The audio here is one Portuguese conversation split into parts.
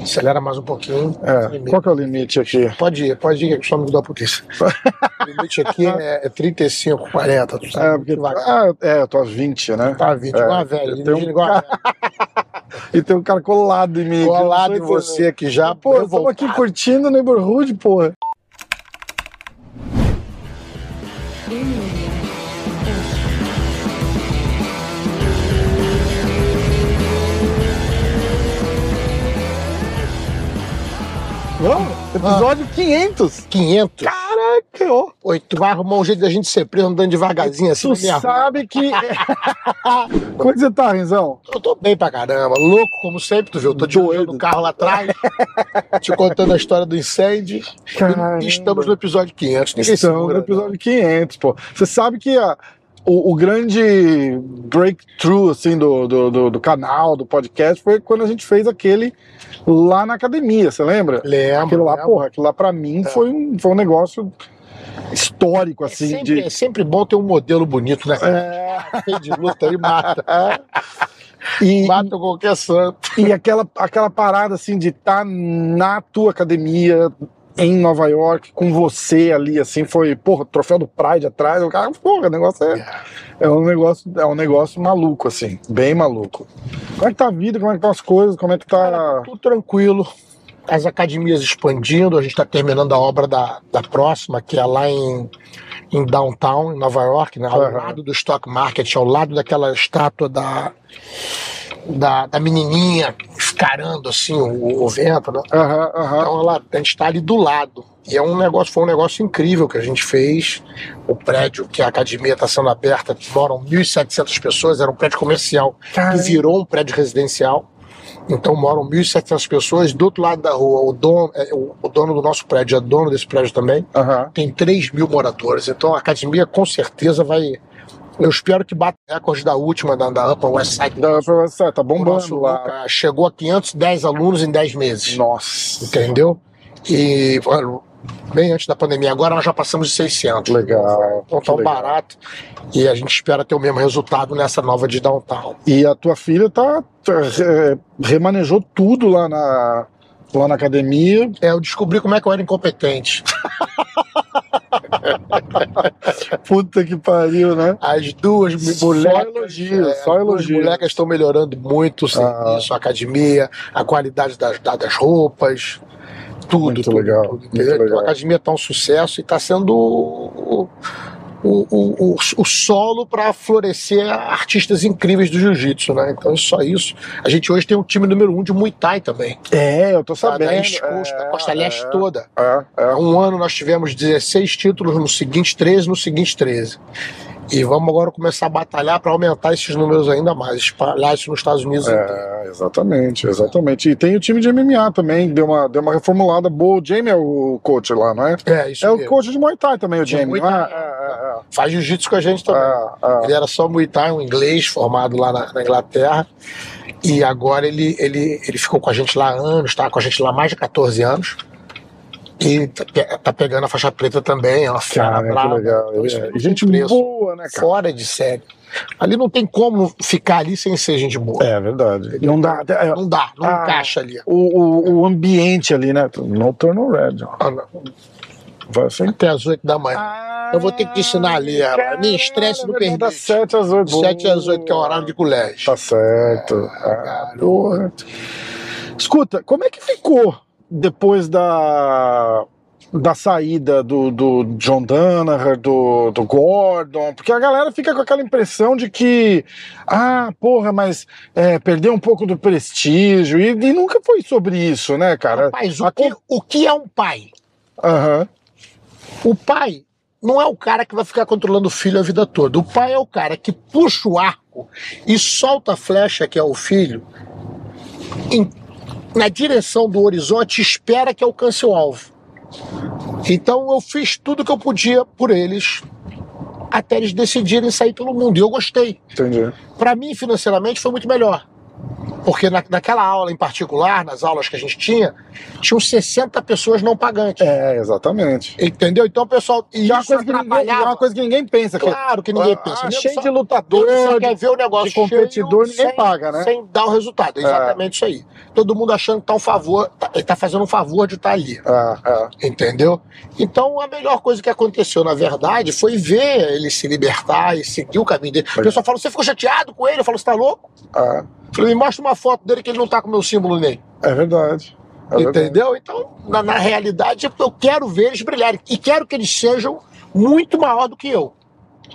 Acelera mais um pouquinho. É, qual que é o limite aqui? Pode ir, pode ir, que só me mudou a polícia. o limite aqui é, é 35, 40. Tu sabe? É, porque, ah, é, eu tô a 20, né? Tá 20, É, igual a velha. tenho um igual a. E tem um cara colado em mim. Colado em você aqui já. Pô, estamos aqui curtindo o neighborhood, porra. Ó, episódio 500. 500. Caraca, ó. Oi, tu vai arrumar um jeito da gente ser preso andando devagarzinho assim Tu sabe que. Como é que você tá, Renzão? Eu tô bem pra caramba, louco como sempre, tu viu? Eu tô dirigindo Doido. o carro lá atrás, te contando a história do incêndio. Caramba. Estamos no episódio 500. Ninguém Estamos segura, no episódio 500, pô. Você sabe que a- o, o grande breakthrough, assim, do, do, do- do canal, do podcast, foi quando a gente fez aquele lá na academia, você lembra? Lembro. Aquilo lá, lembro. porra, aquilo lá pra mim foi, um, foi um negócio histórico, É assim, sempre, de... é sempre bom ter um modelo bonito, né? É, de luta aí mata. e, Mata qualquer santo. e aquela, aquela parada, assim, de estar na tua academia em Nova York, com você ali, assim, foi, porra, troféu do Pride atrás, o cara, porra, o negócio é... É um negócio, é um negócio maluco, assim, bem maluco. Como é que tá a vida? Como é que estão as coisas? Como é que Cara, tá. tudo tranquilo. As academias expandindo, a gente está terminando a obra da, da próxima, que é lá em, em Downtown, em Nova York, né? ao Aham. lado do Stock Market, ao lado daquela estátua da, da, da menininha escarando assim o, o vento, né? Aham, aham. Então ela, a gente está ali do lado. E é um negócio, foi um negócio incrível que a gente fez. O prédio que a academia está sendo aberta, moram 1.700 pessoas, era um prédio comercial que Caramba. virou um prédio residencial. Então moram 1.700 pessoas. Do outro lado da rua, o dono, é, o, dono do nosso prédio é dono desse prédio também. Aham. Tem 3 mil moradores. Então a academia com certeza vai. Eu espero que bata o recorde da última, da, da Upper West Side. Dá pra você, tá O bombando lá. Luca chegou a 510 alunos em 10 meses. Nossa. Entendeu? E bem antes da pandemia. Agora nós já passamos de 600. Legal, Então tá legal. barato. E a gente espera ter o mesmo resultado nessa nova de downtown. E a tua filha tá. tá, remanejou tudo lá na, lá na academia. É, eu descobri como é que eu era incompetente. Puta que pariu, né? As duas Só mulheres. elogios, só as molecas estão melhorando muito o serviço, a academia, a qualidade das, da- das roupas, tudo. Muito tudo, legal, tudo, muito? Então, legal. a academia está um sucesso e está sendo o, o, o, o, o solo para florescer artistas incríveis do jiu-jitsu, né? Então, só isso. A gente hoje tem um time número um de Muay Thai também. É, eu tô sabendo. da East Coast, da Costa Leste é, toda. É, é. Há um ano nós tivemos 16 títulos, no seguinte 13, no seguinte 13. E vamos agora começar a batalhar para aumentar esses números ainda mais, espalhar isso nos Estados Unidos. inteiro. É, exatamente, exatamente. E tem o time de MMA também, deu uma, deu uma reformulada boa. O Jamie é o coach lá, não é? É, isso É o mesmo. coach de Muay Thai também, o Jamie. Muay não é? Thai. Faz jiu-jitsu com a gente também. É, é, é. Ele era só Muay Thai, um inglês formado lá na, na Inglaterra. E agora ele, ele, ele ficou com a gente lá há anos, tá com a gente lá há mais de 14 anos. E tá, tá pegando a faixa preta também, é uma fera Cara, que brava. legal. É, gente preço. boa, né, cara? Fora de série. Ali não tem como ficar ali sem ser gente boa. É verdade. Não dá. é, Não dá, não Ah. encaixa ali. o, o, o ambiente ali, né? No turn on red. ó. Ah, não. Vai assim. Até às 8 da manhã. Eu vou ter que ensinar ali, ela. Me estresse não permite. Das 7 às 8. 7 às 8, que é o horário de colégio. Tá certo. Ah. Escuta, como é que ficou depois da da saída do, do John Danaher, do, do Gordon, porque a galera fica com aquela impressão de que, ah, porra, mas é, perdeu um pouco do prestígio, e, e nunca foi sobre isso, né, cara? Rapaz, o A que, o que é um pai? Aham. O pai não é o cara que vai ficar controlando o filho a vida toda. O pai é o cara que puxa o arco e solta a flecha, que é o filho, em na direção do horizonte espera que alcance o alvo. Então eu fiz tudo que eu podia por eles até eles decidirem sair pelo mundo. E eu gostei. Entendi. Para mim, financeiramente, foi muito melhor. Porque na, naquela aula em particular, nas aulas que a gente tinha, tinham 60 pessoas não pagantes. É, exatamente. Entendeu? Então pessoal. E é uma, coisa que ninguém, é uma coisa que ninguém pensa. que- Claro que ninguém Ah, pensa. Nego cheio só- de lutador, só quer ver o negócio de competidor, cheio, ninguém sem- paga, né? Sem dar o resultado. É exatamente isso aí. Todo mundo achando que tá um favor, tá, ele tá fazendo um favor de estar ali. Ah, ah. Entendeu? Então a melhor coisa que aconteceu, na verdade, foi ver ele se libertar e seguir o caminho dele. O pessoal fala: você ficou chateado com ele? Eu falo, você tá louco? ah. Falei, me mostra uma foto dele que ele não tá com o meu símbolo nele. É verdade. É verdade. Entendeu? Então, na, na realidade, eu quero ver eles brilharem. E quero que eles sejam muito maior do que eu.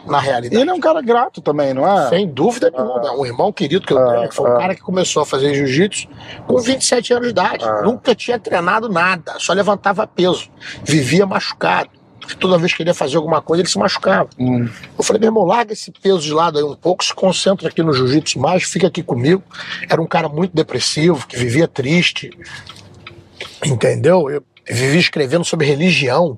Na realidade. ele é um cara grato também, não é? Sem dúvida nenhuma. Um irmão querido que eu Ah, tenho, que foi um ah. cara que começou a fazer jiu-jitsu com 27 anos de idade. Ah. Nunca tinha treinado nada, só levantava peso. Vivia machucado. Porque toda vez que ele ia fazer alguma coisa, ele se machucava. Hum. Eu falei, meu irmão, larga esse peso de lado aí um pouco, se concentra aqui no jiu-jitsu mais, fica aqui comigo. Era um cara muito depressivo, que vivia triste. Entendeu? Eu vivia escrevendo sobre religião.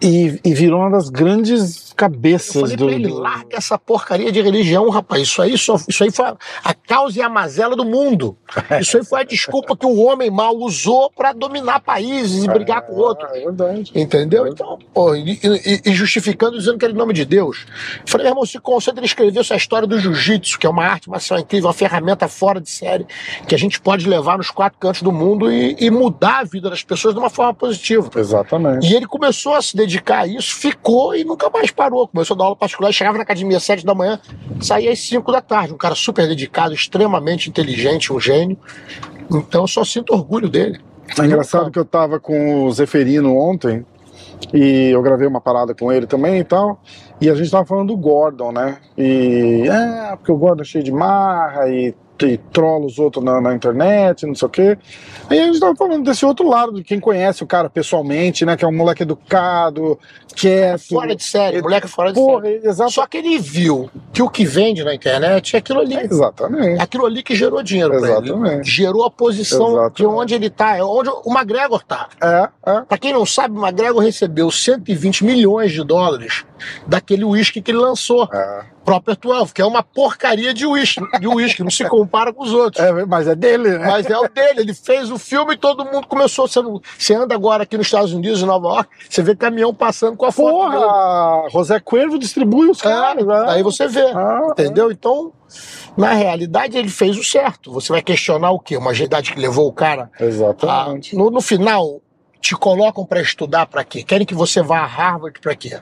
E, e virou uma das grandes Eu cabeças falei do. pra ele, larga essa porcaria de religião, rapaz. Isso aí, só, isso aí foi a, causa e a mazela do mundo. Isso aí foi a desculpa que o homem mal usou pra dominar países e brigar com outros. Ah, é verdade. Entendeu? Então, pô, e, e- e justificando, dizendo que era em nome de Deus. Eu falei, meu irmão, se concentra em escrever essa história do jiu-jitsu, que é uma arte marcial incrível, uma ferramenta fora de série, que a gente pode levar nos quatro cantos do mundo e, e mudar a vida das pessoas de uma forma positiva. Exatamente. E ele começou a se dedicar a isso, ficou e nunca mais parou. Começou a dar aula particular, chegava na academia às sete da manhã, saía às cinco da tarde. Um cara super dedicado, extremamente inteligente, um gênio. Então eu só sinto orgulho dele. É engraçado que eu tava com o Zeferino ontem e eu gravei uma parada com ele também e tal. E a gente tava falando do Gordon, né? E é, porque o Gordon é cheio de marra e, e trola os outros na, na internet, não sei o quê. Aí a gente tava falando desse outro lado, de quem conhece o cara pessoalmente, né? Que é um moleque educado, quieto. Fora de série, moleque fora de Porra, série. exato. Só que ele viu que o que vende na internet é aquilo ali. Exatamente. Aquilo ali que gerou dinheiro. Exatamente. Gerou a posição Exatamente. de onde ele tá, é onde o McGregor tá. É, é. Pra quem não sabe, o McGregor recebeu 120 milhões de dólares daquele uísque que ele lançou. É. Proper 12, que é uma porcaria de uísque, de uísque, não se compara com os outros. É, mas é dele, né? Mas é o dele, ele fez o filme e todo mundo começou. Você, não- você anda agora aqui nos Estados Unidos, em Nova York, você vê caminhão passando com a foto dele. Porra! José Cuervo distribui os É, caras, né? aí você vê, Ah, entendeu? Então, na realidade, ele fez o certo. Você vai questionar o quê? Uma agilidade que levou o cara a, Exatamente. no, no final, te colocam para estudar para quê? Querem que você vá a Harvard para quê?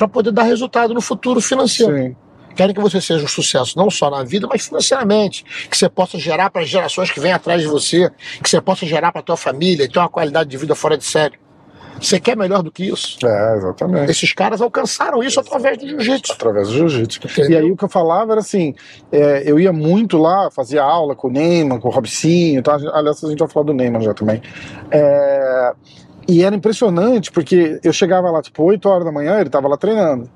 Para poder dar resultado no futuro financeiro. Sim. Querem que você seja um sucesso, não só na vida, mas financeiramente. Que você possa gerar para as gerações que vêm atrás de você. Que você possa gerar para tua família e ter uma qualidade de vida fora de série. Você quer melhor do que isso? É, exatamente. Esses caras alcançaram isso através do jiu-jitsu. Através do jiu-jitsu. E aí o que eu falava era assim: é, eu ia muito lá, fazia aula com o Neyman, com o Robicinho, tá? aliás, a gente vai falar do Neyman já também. É, e era impressionante, porque eu chegava lá, tipo, 8 horas da manhã, ele tava lá treinando.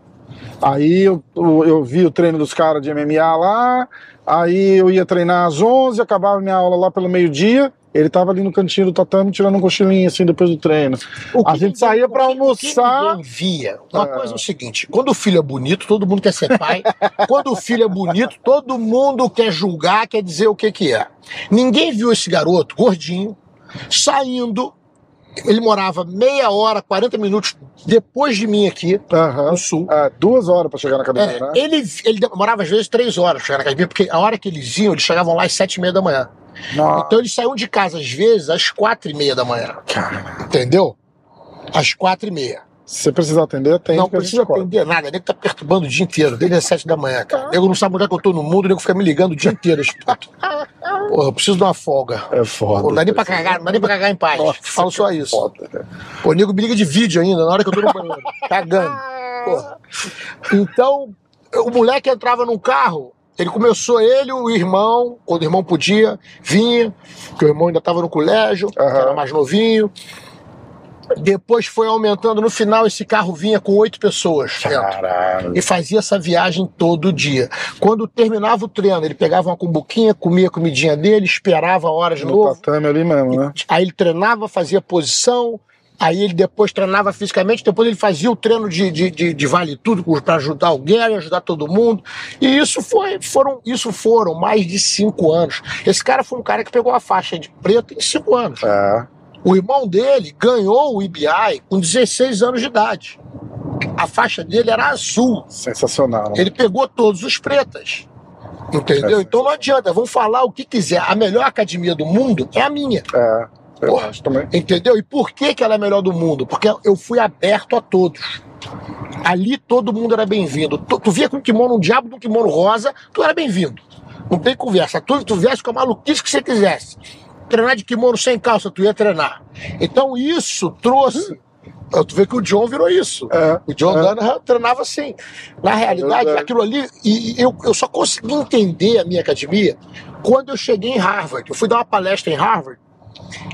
Aí eu, eu, eu vi o treino dos caras de MMA lá, aí eu ia treinar às 11, acabava minha aula lá pelo meio-dia. Ele tava ali no cantinho do tatame tirando um cochilinho assim depois do treino. O A gente saía que almoçar. via. Uma É. coisa é o seguinte: quando o filho é bonito, todo mundo quer ser pai. quando o filho é bonito, todo mundo quer julgar, quer dizer o que, que é. Ninguém viu esse garoto gordinho saindo. Ele morava meia hora, 40 minutos depois de mim aqui, Aham. no sul. É, duas horas pra chegar na academia, É, né? ele, ele demorava às vezes três horas pra chegar na academia, porque a hora que eles iam, eles chegavam lá às sete e meia da manhã. Nossa, Então eles saíam de casa às vezes às quatro e meia da manhã. cara. Entendeu? Às quatro e meia. Se você precisar atender, atende. Não que precisa atender nada, o nego tá perturbando o dia inteiro, desde as sete da manhã, cara. O nego não sabe onde é que eu tô no mundo, o nego fica me ligando o dia inteiro, puto. Porra, eu preciso de uma folga. É foda. Pô, não dá nem pra cagar, não dá nem pra cagar em paz. Nossa, Falo só isso. Foda, né? Pô, nego me liga de vídeo ainda, na hora que eu tô no banheiro, cagando. Porra. Então, o moleque entrava num carro, ele começou, ele, o irmão, quando o irmão podia, vinha, porque o irmão ainda tava no colégio, que era mais novinho. Depois foi aumentando. No final, esse carro vinha com oito pessoas. dentro. Caralho. E fazia essa viagem todo dia. Quando terminava o treino, ele pegava uma cumbuquinha, comia a comidinha dele, esperava a hora de No novo. tatame ali mesmo, né? Aí ele treinava, fazia posição. Aí ele depois treinava fisicamente, depois ele fazia o treino de, de, de, de vale tudo para ajudar o Gary, ajudar todo mundo. E isso foi, foram, isso foram mais de cinco anos. Esse cara foi um cara que pegou a faixa de preto em cinco anos. É. O irmão dele ganhou o IBI com 16 anos de idade. A faixa dele era azul. Sensacional. Ele pegou todos os pretas. Entendeu? É. Então não adianta, vão falar o que quiser. A melhor academia do mundo é a minha. É. Eu Porra. acho também. Entendeu? E por que, que ela é a melhor do mundo? Porque eu fui aberto a todos. Ali todo mundo era bem-vindo. Tu, tu via com um kimono, um diabo de um kimono rosa, tu era bem-vindo. Não tem conversa. Tu, tu viesse com a maluquice que você quisesse. Treinar de kimono sem calça, tu ia treinar. Então isso trouxe. Tu vê que o John virou isso. É. O John é. Danaher treinava assim. Na realidade, verdade. aquilo ali. E e eu, eu só consegui entender a minha academia quando eu cheguei em Harvard. Eu fui dar uma palestra em Harvard.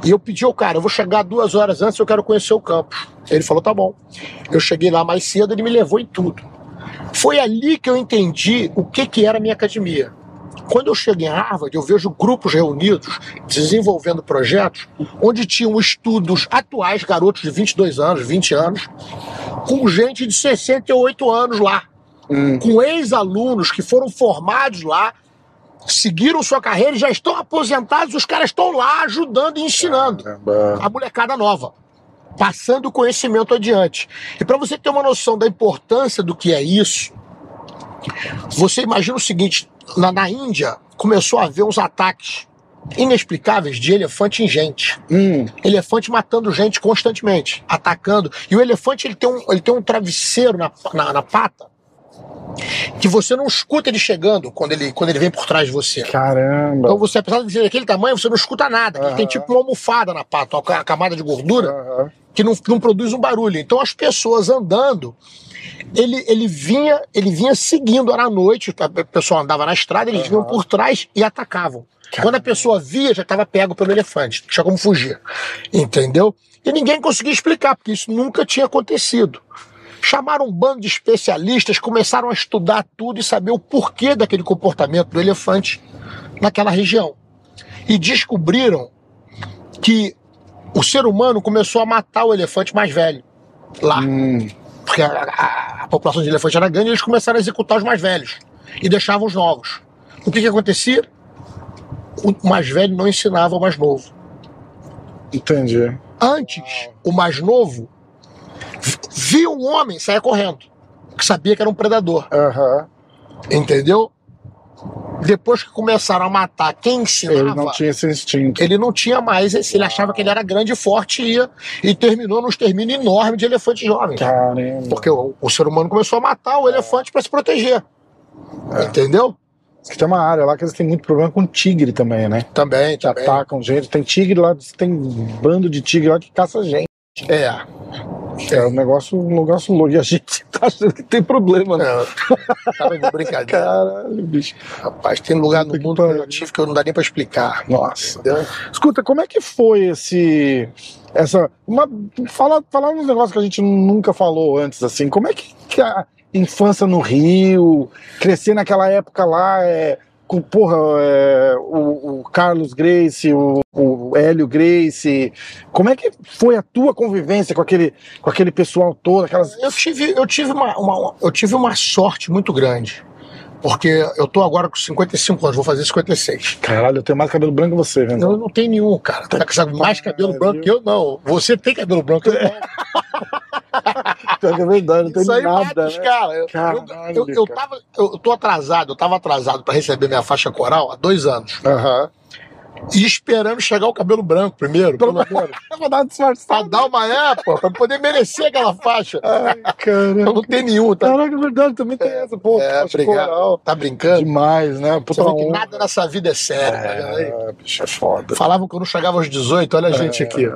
E eu pedi ao cara, eu vou chegar duas horas antes, eu quero conhecer o campus. Ele falou, tá bom. Eu cheguei lá mais cedo, ele me levou em tudo. Foi ali que eu entendi o que, que era a minha academia. Quando eu chego em Harvard, eu vejo grupos reunidos, desenvolvendo projetos, onde tinham estudos atuais, garotos de 22 anos, 20 anos, com gente de 68 anos lá, Hum. com ex-alunos que foram formados lá, seguiram sua carreira e já estão aposentados, os caras estão lá ajudando e ensinando Caramba. a molecada nova, passando o conhecimento adiante. E para você ter uma noção da importância do que é isso, você imagina o seguinte: na, na Índia começou a haver uns ataques inexplicáveis de elefante em gente. Hum. Elefante matando gente constantemente, atacando. E o elefante ele tem um, ele tem um travesseiro na, na, na pata que você não escuta ele chegando quando ele, quando ele vem por trás de você. Caramba. Então você, apesar de ser daquele tamanho, você não escuta nada. Ele tem tipo uma almofada na pata, uma camada de gordura Aham. que não, não produz um barulho. Então as pessoas andando, ele, ele vinha ele vinha seguindo, era à noite, a pessoa andava na estrada, eles vinham por trás e atacavam. Quando a pessoa via, já estava pego pelo elefante, tinha como fugir. Entendeu? E ninguém conseguia explicar, porque isso nunca tinha acontecido. Chamaram um bando de especialistas, começaram a estudar tudo e saber o porquê daquele comportamento do elefante naquela região. E descobriram que o ser humano começou a matar o elefante mais velho lá. Hum. Porque a, a- a população de elefante era grande eles começaram a executar os mais velhos e deixavam os novos. O que, que acontecia? O mais velho não ensinava o mais novo. Entendi. Antes, o mais novo vi- via um homem saia correndo, que sabia que era um predador. Aham. Entendeu? Depois que começaram a matar quem ensinava, Ele não tinha esse instinto. ele não tinha mais esse, ele achava que ele era grande e forte e ia, e terminou num extermínio enorme de elefantes jovens. Caramba. Porque o, o ser humano começou a matar o elefante para se proteger. Entendeu? Diz que tem uma área lá que eles têm muito problema com tigre também, né? Também, Que também. atacam gente. Tem tigre lá, tem um bando de tigre lá que caça gente. É. É um negócio, um negócio louco. E a gente tá achando que tem problema, né? é tava de brincadeira. Caralho, bicho. Rapaz, tem lugar no mundo que eu tive que eu não dá nem pra explicar. Nossa. Entendeu? Escuta, como é que foi esse. Essa. Uma, fala, falar uns negócios que a gente nunca falou antes, assim. Como é que, que a infância no Rio, crescer naquela época lá, é, com, porra, é, o, o Carlos Grace, o, o Hélio Grace. Como é que foi a tua convivência com aquele, com aquele pessoal todo, aquelas. Eu tive, eu tive uma, uma- eu tive uma sorte muito grande. Porque eu tô agora com 55 anos, vou fazer 56. Caralho, eu tenho mais cabelo branco que você, velho. Eu não tenho nenhum, cara. Tá com mais cabelo branco que eu, não. Você tem cabelo branco eu não. É verdade, não tem Isso aí nada. né? caras. Eu, Caralho, eu, eu, cara. tava, eu tô atrasado, eu tava atrasado pra receber minha faixa coral há dois anos. Aham. E esperando chegar o cabelo branco primeiro, pelo menos. Eu vou dar uma Pra dar uma é, pô, pra poder merecer aquela faixa. Ai, Eu cara. não tenho nenhum, tá? Caraca, é verdade, também tem essa, pô. É, obrigado. coral. Tá brincando? Demais, né? Puta Você que nada nessa vida é sério? É, bicho, é foda. Falavam que eu não chegava aos 18, olha a gente É. aqui.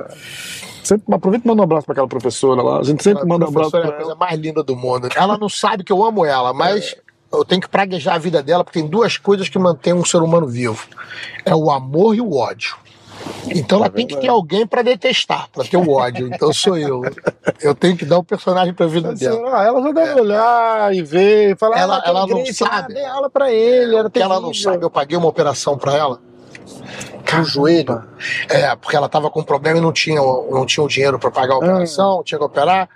Sempre, aproveita e manda um abraço pra aquela professora lá. A gente sempre A manda um abraço professora é a coisa ela. mais linda do mundo. Ela não sabe que eu amo ela, mas É. eu tenho que praguejar a vida dela, porque tem duas coisas que mantêm um ser humano vivo: é o amor e o ódio. Então ela É tem que ter alguém pra detestar, pra ter o ódio. Então sou eu. Eu tenho que dar um personagem pra vida dela. Ah, ela já deve olhar e ver e falar. Ela- ah, ela não sabe. dei aula pra ele, era Porque ela não sabe, eu paguei uma operação pra ela. No joelho. É, porque ela tava com problema e não tinha, não tinha o dinheiro pra pagar a operação, tinha que operar.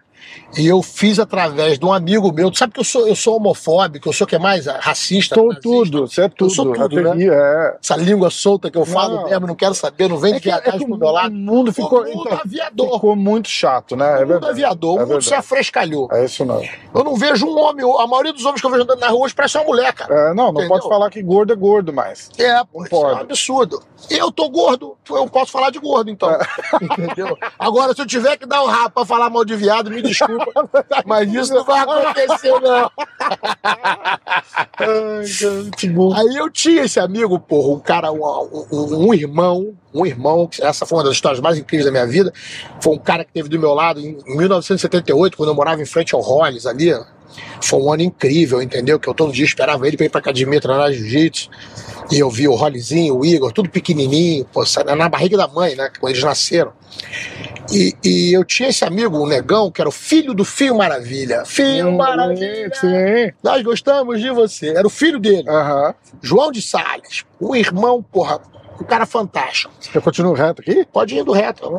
E eu fiz através de um amigo meu. Tu sabe que eu sou, eu sou homofóbico, eu sou o que mais? Racista. Sou tudo, você é tudo. sou tudo, é né? é. Essa língua solta que eu falo Não. mesmo, não quero saber, não vem É de que, é viadagem que pro o meu lado. mundo ficou, o mundo então, aviador. ficou muito chato, né? É o mundo verdade. aviador. É o mundo se afrescalhou. É isso não. Eu não vejo um homem, a maioria dos homens que eu vejo andando na rua hoje parece uma mulher, cara. É, não, não Entendeu? pode falar que gordo é gordo mais. É, pô, isso é um pode. absurdo. Eu tô gordo, eu posso falar de gordo, então. É. Entendeu? Agora, se eu tiver que dar um rabo pra falar mal de viado, me desculpa. mas isso não vai acontecer, não. Ai, que bom. Aí eu tinha esse amigo, porra, um cara, um, um- um irmão, um irmão, essa foi uma das histórias mais incríveis da minha vida. Foi um cara que teve do meu lado em 1978, quando eu morava em frente ao Hollis ali. Foi um ano incrível, entendeu? Que eu todo dia esperava ele pra ir pra academia treinar jiu-jitsu. E eu vi o Hollizinho, o Igor, tudo pequenininho, pô, na barriga da mãe, né? Quando eles nasceram. E, e eu tinha esse amigo, o Negão, que era o filho do Fio Maravilha. Fio Maravilha! Sim. Nós gostamos de você. Era o filho dele. Aham. João de Salles, um irmão, porra, um cara fantástico. Eu continuo reto aqui? Pode ir indo reto.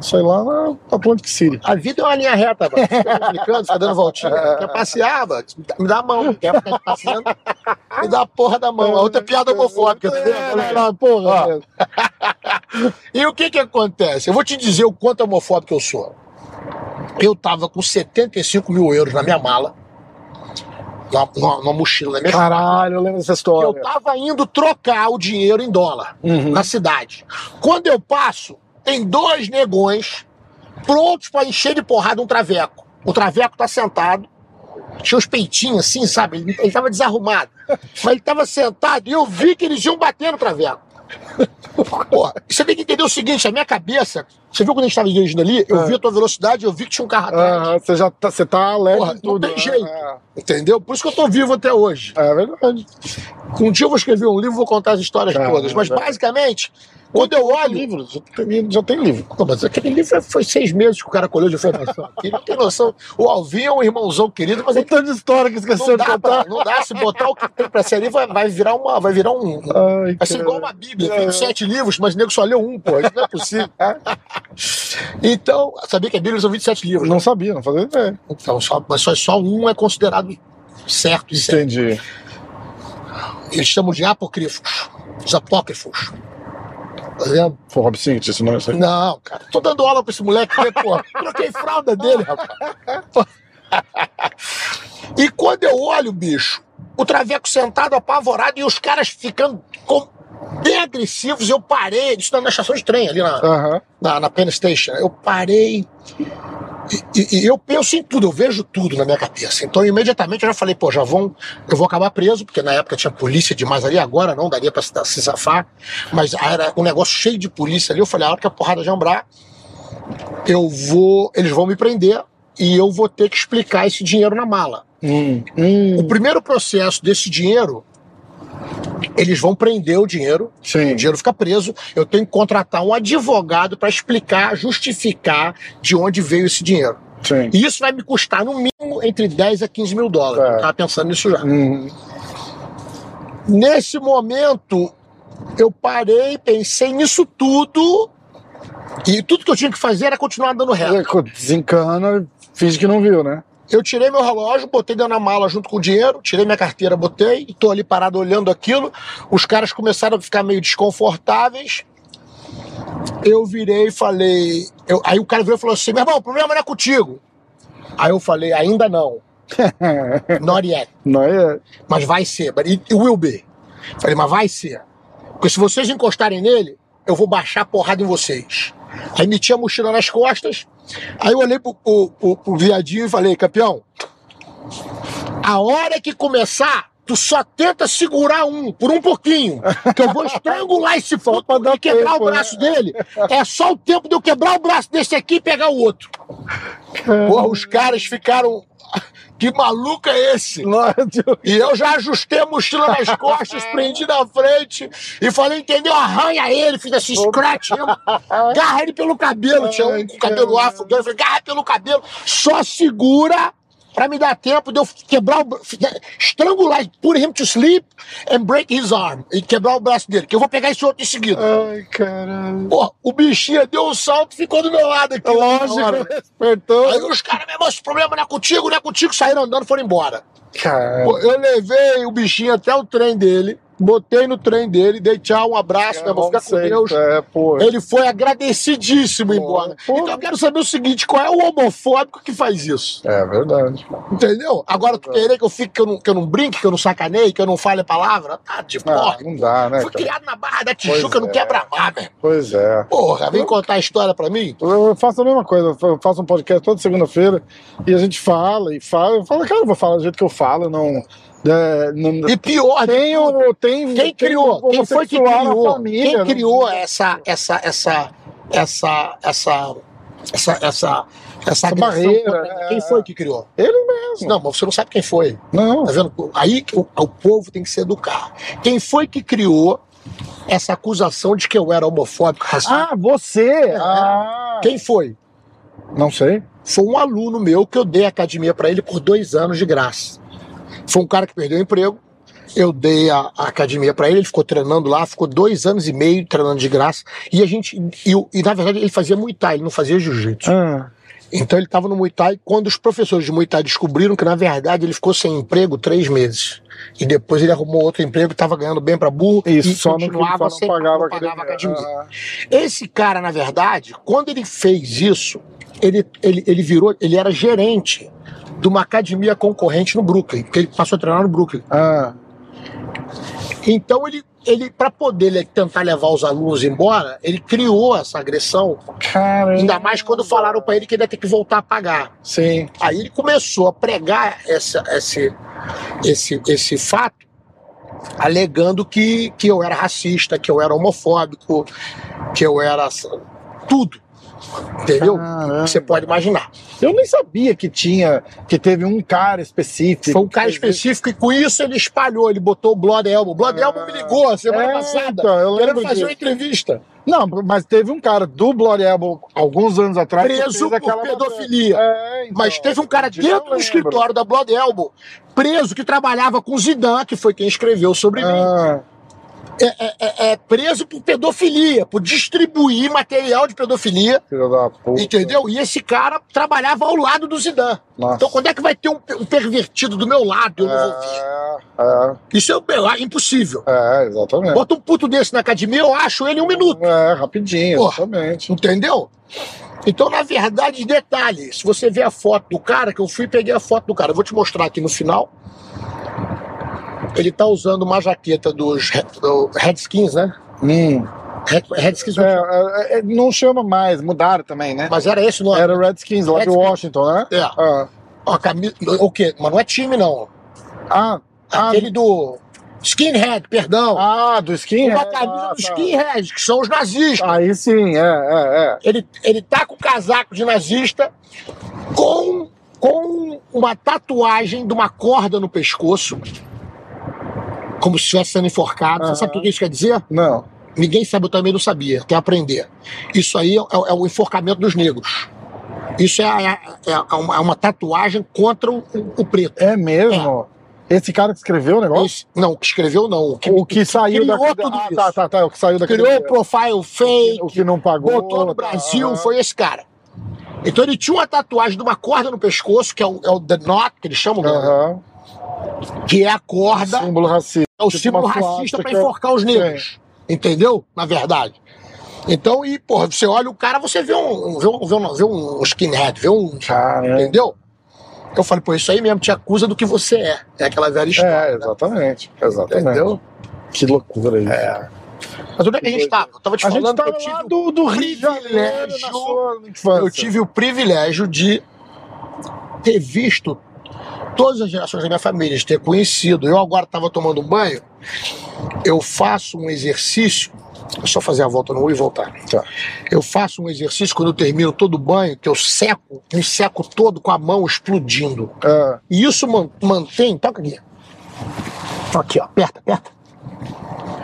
Sei lá na Atlantic City. A vida é uma linha reta, mano. Você fica complicando, fica dando voltinha. Quer passear, mano? Me dá a mão. Quer ficar passeando? Me dá a porra da mão. A outra é piada homofóbica. tá É, não, porra. E o que que acontece? Eu vou te dizer o quanto homofóbico eu sou. Eu tava com 75 mil euros na minha mala, numa, numa- numa mochila na minha Caralho, eu lembro dessa Eu história. tava indo trocar o dinheiro em dólar Uhum. na cidade. Quando eu passo, tem dois negões prontos pra encher de porrada um traveco. O traveco tá sentado, tinha os peitinhos assim, sabe? Ele, ele tava desarrumado. Mas ele tava sentado e eu vi que eles iam bater no traveco. Porra, você tem que entender o seguinte: a minha cabeça, você viu quando a gente tava dirigindo ali? Eu É. vi a tua velocidade, eu vi que tinha um carro atrás. Aham, você já tá, você tá alegre Porra, não tudo. tem jeito. É, Entendeu? Por isso que eu tô vivo até hoje. é verdade. Um dia eu vou escrever um livro, vou contar as histórias Ah, todas. Mas é. basicamente, quando eu olho. livro, já tem, livro. Pô, mas aquele livro foi- foi seis meses que o cara colheu de informação. Ele não tem noção. O Alvin é um irmãozão querido, mas Tem ele tanta história que esqueceu não de dá, pra, contar. não dá. Se botar o que tem pra ser ali, vai, vai virar uma. Vai virar um. um- Ai, Vai ser cara. igual uma Bíblia, É. tem sete livros, mas o nego só leu um, pô. Isso não é possível. então, sabia que a Bíblia são 27 livros. né? Não sabia, não fazia ideia. Então, só, mas só, só um é considerado certo e certo. Entendi. Eles chamam de apócrifos. Os apócrifos. Vendo? Foi o Rob Sink, esse nome. Não, cara. Tô dando aula pra esse moleque, né, pô. Troquei fralda dele, rapaz. E quando eu olho, bicho, o Traveco sentado apavorado e os caras ficando com- bem agressivos, eu parei. Isso na estação de trem, ali na, Aham. na, na Penn Station. Eu parei. E, e- eu penso em tudo, eu vejo tudo na minha cabeça. Então, imediatamente eu já falei, pô, já vão. Eu vou acabar preso, porque na época tinha polícia demais ali, agora não daria pra se, safar. Mas era um negócio cheio de polícia ali. Eu falei, a hora que a porrada jambrar, eu vou. Eles vão me prender e eu vou ter que explicar esse dinheiro na mala. Hum, O hum. primeiro processo desse dinheiro, eles vão prender o dinheiro Sim. o dinheiro fica preso, eu tenho que contratar um advogado para explicar, justificar de onde veio esse dinheiro. Sim. E isso vai me custar no mínimo entre 10 a 15 mil dólares. É. Eu tava pensando nisso já. Hum. Nesse momento, eu parei, pensei nisso tudo, e tudo que eu tinha que fazer era continuar andando reto. Desencana, finge que não viu, né? Eu tirei meu relógio, botei dentro da mala junto com o dinheiro, tirei minha carteira, botei, e tô ali parado olhando aquilo. Os caras começaram a ficar meio desconfortáveis. Eu virei e falei. eu- aí o cara virou e falou assim: meu irmão, o problema não é contigo. Aí eu falei: ainda não. Not yet. Não é? Mas vai ser. But it will be. Falei, mas vai ser. Porque se vocês encostarem nele, eu vou baixar a porrada em vocês. Aí meti a mochila nas costas. Aí eu olhei pro, pro, pro- pro viadinho e falei, campeão, a hora que começar, tu só tenta segurar um, por um pouquinho. Que eu vou estrangular esse foto pra dar e quebrar tempo, o né? braço dele. É só o tempo de eu quebrar o braço desse aqui e pegar o outro. Porra, os caras ficaram que maluco é esse? E eu já ajustei a mochila nas costas, prendi na frente e falei, entendeu? Arranha ele, fiz assim, scratch him, agarra ele pelo cabelo, tinha um com cabelo afro, eu falei, agarra pelo cabelo, só segura pra me dar tempo de eu quebrar o estrangular, put him to sleep and break his arm, e quebrar o braço dele, que eu vou pegar esse outro em seguida. Ai, caralho. Pô, o bichinho deu um salto e ficou do meu lado aqui. Lógico, despertou. Aí os caras, meu irmão, esse problema não é contigo, não é contigo, saíram andando e foram embora. Cara, Pô, Eu levei o bichinho até o trem dele, botei no trem dele, dei tchau, um abraço, meu irmão, fica com Deus. É. Ele foi agradecidíssimo embora. pô. Então eu quero saber o seguinte: qual é o homofóbico que faz isso? É verdade. Entendeu? Agora, tu querer que eu fique, que eu, não, que eu não brinque, que eu não sacaneie, que eu não fale a palavra, tá de Ah, porra. não dá, né, Fui cara? criado na Barra da Tijuca, Pois não é. quebra mar, irmão. Pois é. Porra, vem contar a história pra mim? Eu faço a mesma coisa, eu faço um podcast toda segunda-feira e a gente fala e fala, eu falo, cara, eu vou falar do jeito que eu falo, não. É, não E pior, tem, tudo, tem Quem criou? Quem foi que criou? família, Quem não- criou essa essa essa essa essa essa essa essa agressão barreira, contra mim? é. Quem foi que criou? Ele mesmo. Não, mas você não sabe quem foi. Não. Tá vendo? Aí o, o povo tem que se educar. Quem foi que criou essa acusação de que eu era homofóbico, racista? Ah, você! Ah, Quem foi? não sei. Foi um aluno meu que eu dei a academia para ele por dois anos de graça. Foi um cara que perdeu o emprego. Eu dei a, a academia para ele, ele ficou treinando lá, ficou dois anos e meio treinando de graça. E a gente. E, e, na verdade ele fazia Muay Thai, ele não fazia jiu-jitsu. Ah, Então ele estava no Muay Thai quando os professores de Muay Thai descobriram que na verdade ele ficou sem emprego três meses. E depois ele arrumou outro emprego, estava ganhando bem para burro isso, e só não, continuava só não pagava, não pagava academia. academia. Ah, Esse cara, na verdade, quando ele fez isso, ele, ele, ele virou, ele era gerente de uma academia concorrente no Brooklyn, porque ele passou a treinar no Brooklyn. ah, Então ele, ele para poder le- tentar levar os alunos embora, ele criou essa agressão, cara. ainda mais quando falaram para ele que ele ia ter que voltar a pagar. Sim. Aí ele começou a pregar essa, esse, esse, esse fato, alegando que, que eu era racista, que eu era homofóbico, que eu era tudo. Entendeu? Caramba. Você pode imaginar. Eu nem sabia que tinha, que teve um cara específico. Foi um cara específico e com isso ele espalhou, ele botou o Blood Elbow. Blood Ah. Elbow me ligou semana É, passada, eu querendo fazer uma entrevista. Não, mas teve um cara do Blood Elbow alguns anos atrás. Preso por pedofilia. matéria. É, então, Mas teve um cara dentro do escritório da Blood Elbow, preso, que trabalhava com Zidane, que foi quem escreveu sobre mim. Ah, é, é- é- é preso por pedofilia, por distribuir material de pedofilia, filho da puta. entendeu? E esse cara trabalhava ao lado do Zidane. Nossa. Então quando é que vai ter um, um pervertido do meu lado eu não vou ver? É, Isso é, é impossível. é, é, exatamente. Bota um puto desse na academia, eu acho ele em um minuto, É, rapidinho, Porra. exatamente. entendeu? Então, na verdade, detalhe, se você ver a foto do cara, que eu fui e peguei a foto do cara, eu vou te mostrar aqui no final. Ele tá usando uma jaqueta dos do Redskins, né? Hum. Red- Redskins, É, é, é, não chama mais, mudaram também, né? mas era esse o nome. Era Redskins lá de Redskins. Washington, né? É. Ah, Ó, camisa, o quê? Mas não é time, não. ah, ah, Aquele do Skinhead, perdão. ah, do skin? Uma camisa dos Skinheads, que são os nazistas. Aí sim, é, é, é. Ele, ele tá com casaco de nazista com, com uma tatuagem de uma corda no pescoço. Como se estivesse sendo enforcado. Você Aham. sabe o que isso quer dizer? Não. Ninguém sabe, eu também não sabia. Quer aprender. Isso aí é, é o enforcamento dos negros. Isso é, é- é uma, é uma tatuagem contra o, o- preto. É mesmo? Esse cara que escreveu o negócio? Esse- não, o que escreveu não. O que, o que saiu da ah, tá, tá, tá, o que saiu da criou o profile fake, o que não pagou, botou no tá, Brasil, aham. foi esse cara. Então ele tinha uma tatuagem de uma corda no pescoço, que é o, é o The Knot, que eles chamam, né? Que é a corda, Símbolo racista. é o símbolo racista pra suástica. enforcar os negros. Entendeu? Na verdade. Então, e, porra, você olha o cara, você vê um, vê um, vê um, vê um skinhead, vê um. Caramba. Entendeu? Eu falei, pô, isso aí mesmo te acusa do que você é. É aquela velha história. É, né? exatamente. Exatamente. Entendeu? Que loucura isso. Mas onde é que a gente estava? Eu tava te A gente falando que tava lá do, do Rio de Janeiro privilégio. na sua infância. eu tive o privilégio de ter visto todas as gerações da minha família, de ter conhecido. Eu agora estava tomando um banho, eu faço um exercício É só fazer a volta no U e voltar. Tá. Eu faço um exercício quando eu termino todo o banho, que eu seco, me seco todo com a mão explodindo. Ah, E isso man- mantém. Toca aqui. Aqui, ó. Aperta, aperta.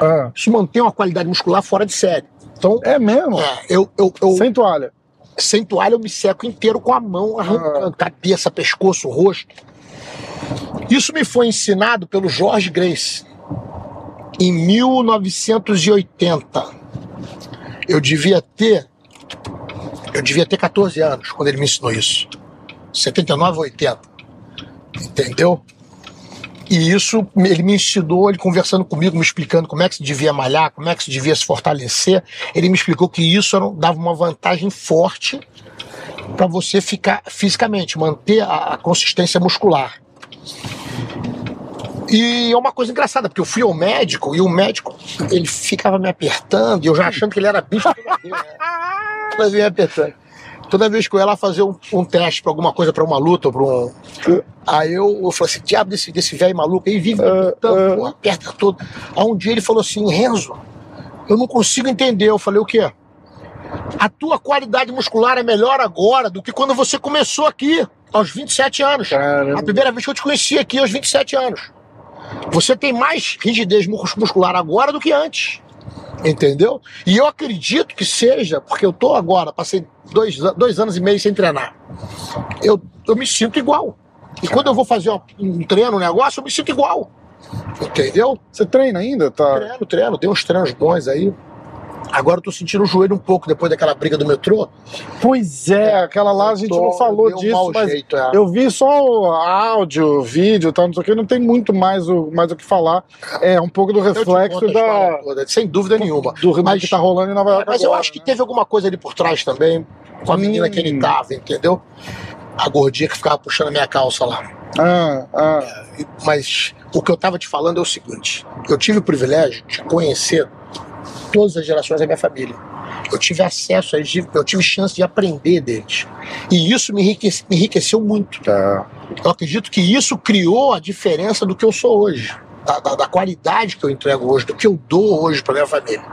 ah. Isso mantém uma qualidade muscular fora de série. Então, É mesmo? é, eu, eu, eu Sem toalha. sem toalha, eu me seco inteiro com a mão, arrancando cabeça, pescoço, rosto. Isso me foi ensinado pelo George Grace em 1980. Eu devia ter. Eu devia ter 14 anos quando ele me ensinou isso. 79 ou 80. Entendeu? E isso ele me ensinou, ele conversando comigo, me explicando como é que se devia malhar, como é que se devia se fortalecer. Ele me explicou que isso era- dava uma vantagem forte para você ficar fisicamente, manter a, a consistência muscular. E é uma coisa engraçada, porque eu fui ao médico e o médico ele ficava me apertando, e eu já achando que ele era bicho né? Vez me apertando. Toda vez que eu ia lá fazer um, um teste pra alguma coisa, pra uma luta, pra um. Aí eu, eu falei assim: diabo desse, desse velho maluco aí, vive me apertando, ah. pô, aperta todo. Aí um dia ele falou assim: Renzo, eu não consigo entender. Eu falei: o quê? A tua qualidade muscular é melhor agora do que quando você começou aqui, aos 27 anos. Caramba. A primeira vez que eu te conheci aqui, aos 27 anos. Você tem mais rigidez mus- muscular agora do que antes. Entendeu? E eu acredito que seja, porque eu tô agora, passei dois, dois anos e meio sem treinar. Eu, eu me sinto igual. E quando eu vou fazer um, um treino, um negócio, eu me sinto igual. Entendeu? Você treina ainda? Tá. Treino, treino, tem uns treinos bons aí. Agora eu tô sentindo o joelho um pouco depois daquela briga do metrô. Pois é, aquela lá a gente Tô- não falou um disso, mau mas jeito, é. eu vi só o áudio, vídeo, tal, não sei o que, não tem muito mais o, mais o que falar. É um pouco do Eu reflexo da, toda, sem dúvida nenhuma. do Mas- que tá rolando em Nova York. Mas eu agora, acho que né? teve alguma coisa ali por trás também, com a menina Hum. que ele tava, entendeu? A gordinha que ficava puxando a minha calça lá. Ah, ah, E- Mas o que eu tava te falando é o seguinte: eu tive o privilégio de conhecer todas as gerações da minha família. Eu tive acesso, a eles, eu tive chance de aprender deles. E isso me enriquece- me enriqueceu muito. tá. Eu acredito que isso criou a diferença do que eu sou hoje, da, da- da qualidade que eu entrego hoje, do que eu dou hoje para minha família.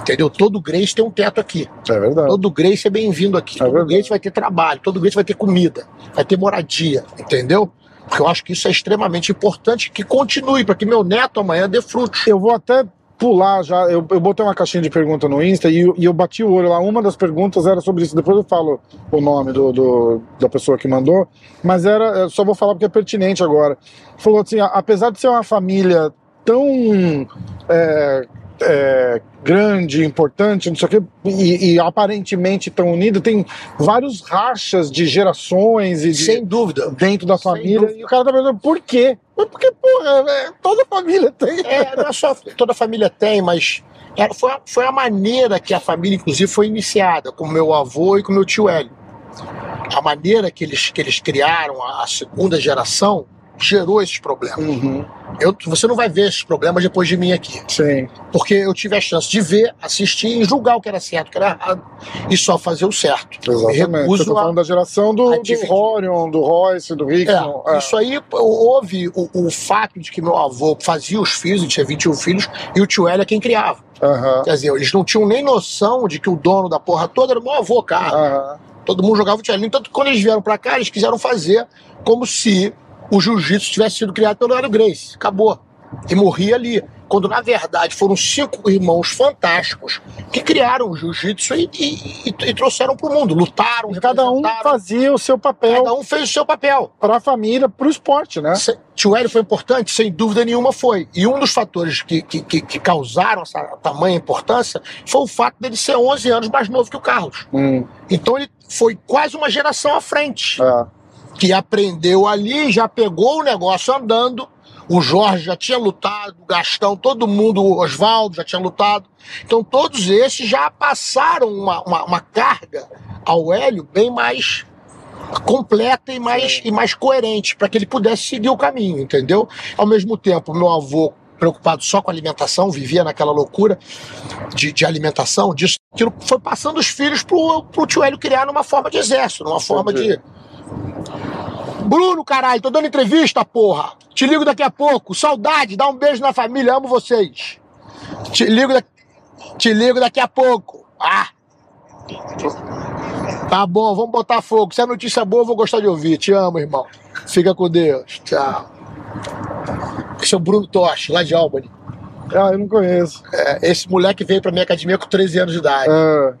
Entendeu? Todo Grace tem um teto aqui. É verdade. Todo Grace é bem-vindo aqui. É todo verdade. Grace vai ter trabalho, todo Grace vai ter comida, vai ter moradia, entendeu? Porque eu acho que isso é extremamente importante que continue, para que meu neto amanhã dê frutos. Eu vou até pular já. Eu, eu botei uma caixinha de pergunta no Insta e, e eu bati o olho lá. Uma das perguntas era sobre isso. Depois eu falo o nome do, do- da pessoa que mandou. Mas era. Só vou falar porque é pertinente agora. Falou assim: apesar de ser uma família tão. é, é, grande, importante, não sei o quê, e, e aparentemente tão unida, tem vários rachas de gerações e de, Sem dúvida. dentro da família. dúvida. E o cara tá perguntando por quê? Porque, porra, é, toda família tem. É, não é só toda a família tem, mas era- foi, a- foi a maneira que a família, inclusive, foi iniciada, com meu avô e com meu tio Hélio. A maneira que eles, que eles criaram a, a segunda geração gerou esses problemas. Uhum, Eu, você não vai ver esses problemas depois de mim aqui. sim. Porque eu tive a chance de ver, assistir e julgar o que era certo, o que era errado, e só fazer o certo. Exatamente. Você recuso tá a- falando da geração do, do. Horion, do Royce, do Rickson. É, isso aí houve o, o fato de que meu avô fazia os filhos, ele tinha 21 filhos, e o tio Hélio é quem criava. Aham, Quer dizer, eles não tinham nem noção de que o dono da porra toda era o meu avô, cara. aham. Todo mundo jogava o tio. Tanto que quando eles vieram pra cá, eles quiseram fazer como se o jiu-jitsu tivesse sido criado pelo Hélio Grace. Acabou. E morria ali. Quando, na verdade, foram cinco irmãos fantásticos que criaram o jiu-jitsu e, e- e- e trouxeram pro mundo. Lutaram, cada um fazia o seu papel Cada um fez o seu papel. para a família, para o esporte, né? Se- Tio Hélio foi importante? Sem dúvida nenhuma foi. E um dos fatores que, que, que- que causaram essa tamanha importância foi o fato dele ser 11 anos mais novo que o Carlos. Hum, Então ele foi quase uma geração à frente. é. Que aprendeu ali, já pegou o negócio andando. O Jorge já tinha lutado, o Gastão, todo mundo, o Oswaldo já tinha lutado. Então todos esses já passaram uma, uma, uma carga ao Hélio bem mais completa e mais, e mais coerente, para que ele pudesse seguir o caminho, entendeu? Ao mesmo tempo, meu avô, preocupado só com a alimentação, vivia naquela loucura de, de alimentação, disso, aquilo foi passando os filhos pro, pro tio Hélio criar numa forma de exército, numa forma de. Bruno, caralho, tô dando entrevista, porra. Te ligo daqui a pouco. Saudade, dá um beijo na família, amo vocês. Te ligo daqui. Te ligo daqui a pouco. Ah! Tá bom, vamos botar fogo. Se é notícia boa, eu vou gostar de ouvir. Te amo, irmão. Fica com Deus. Tchau. Esse é o Bruno Tosh, lá de Albany. Ah, eu não conheço. É, esse moleque veio pra minha academia com 13 anos de idade. Ah,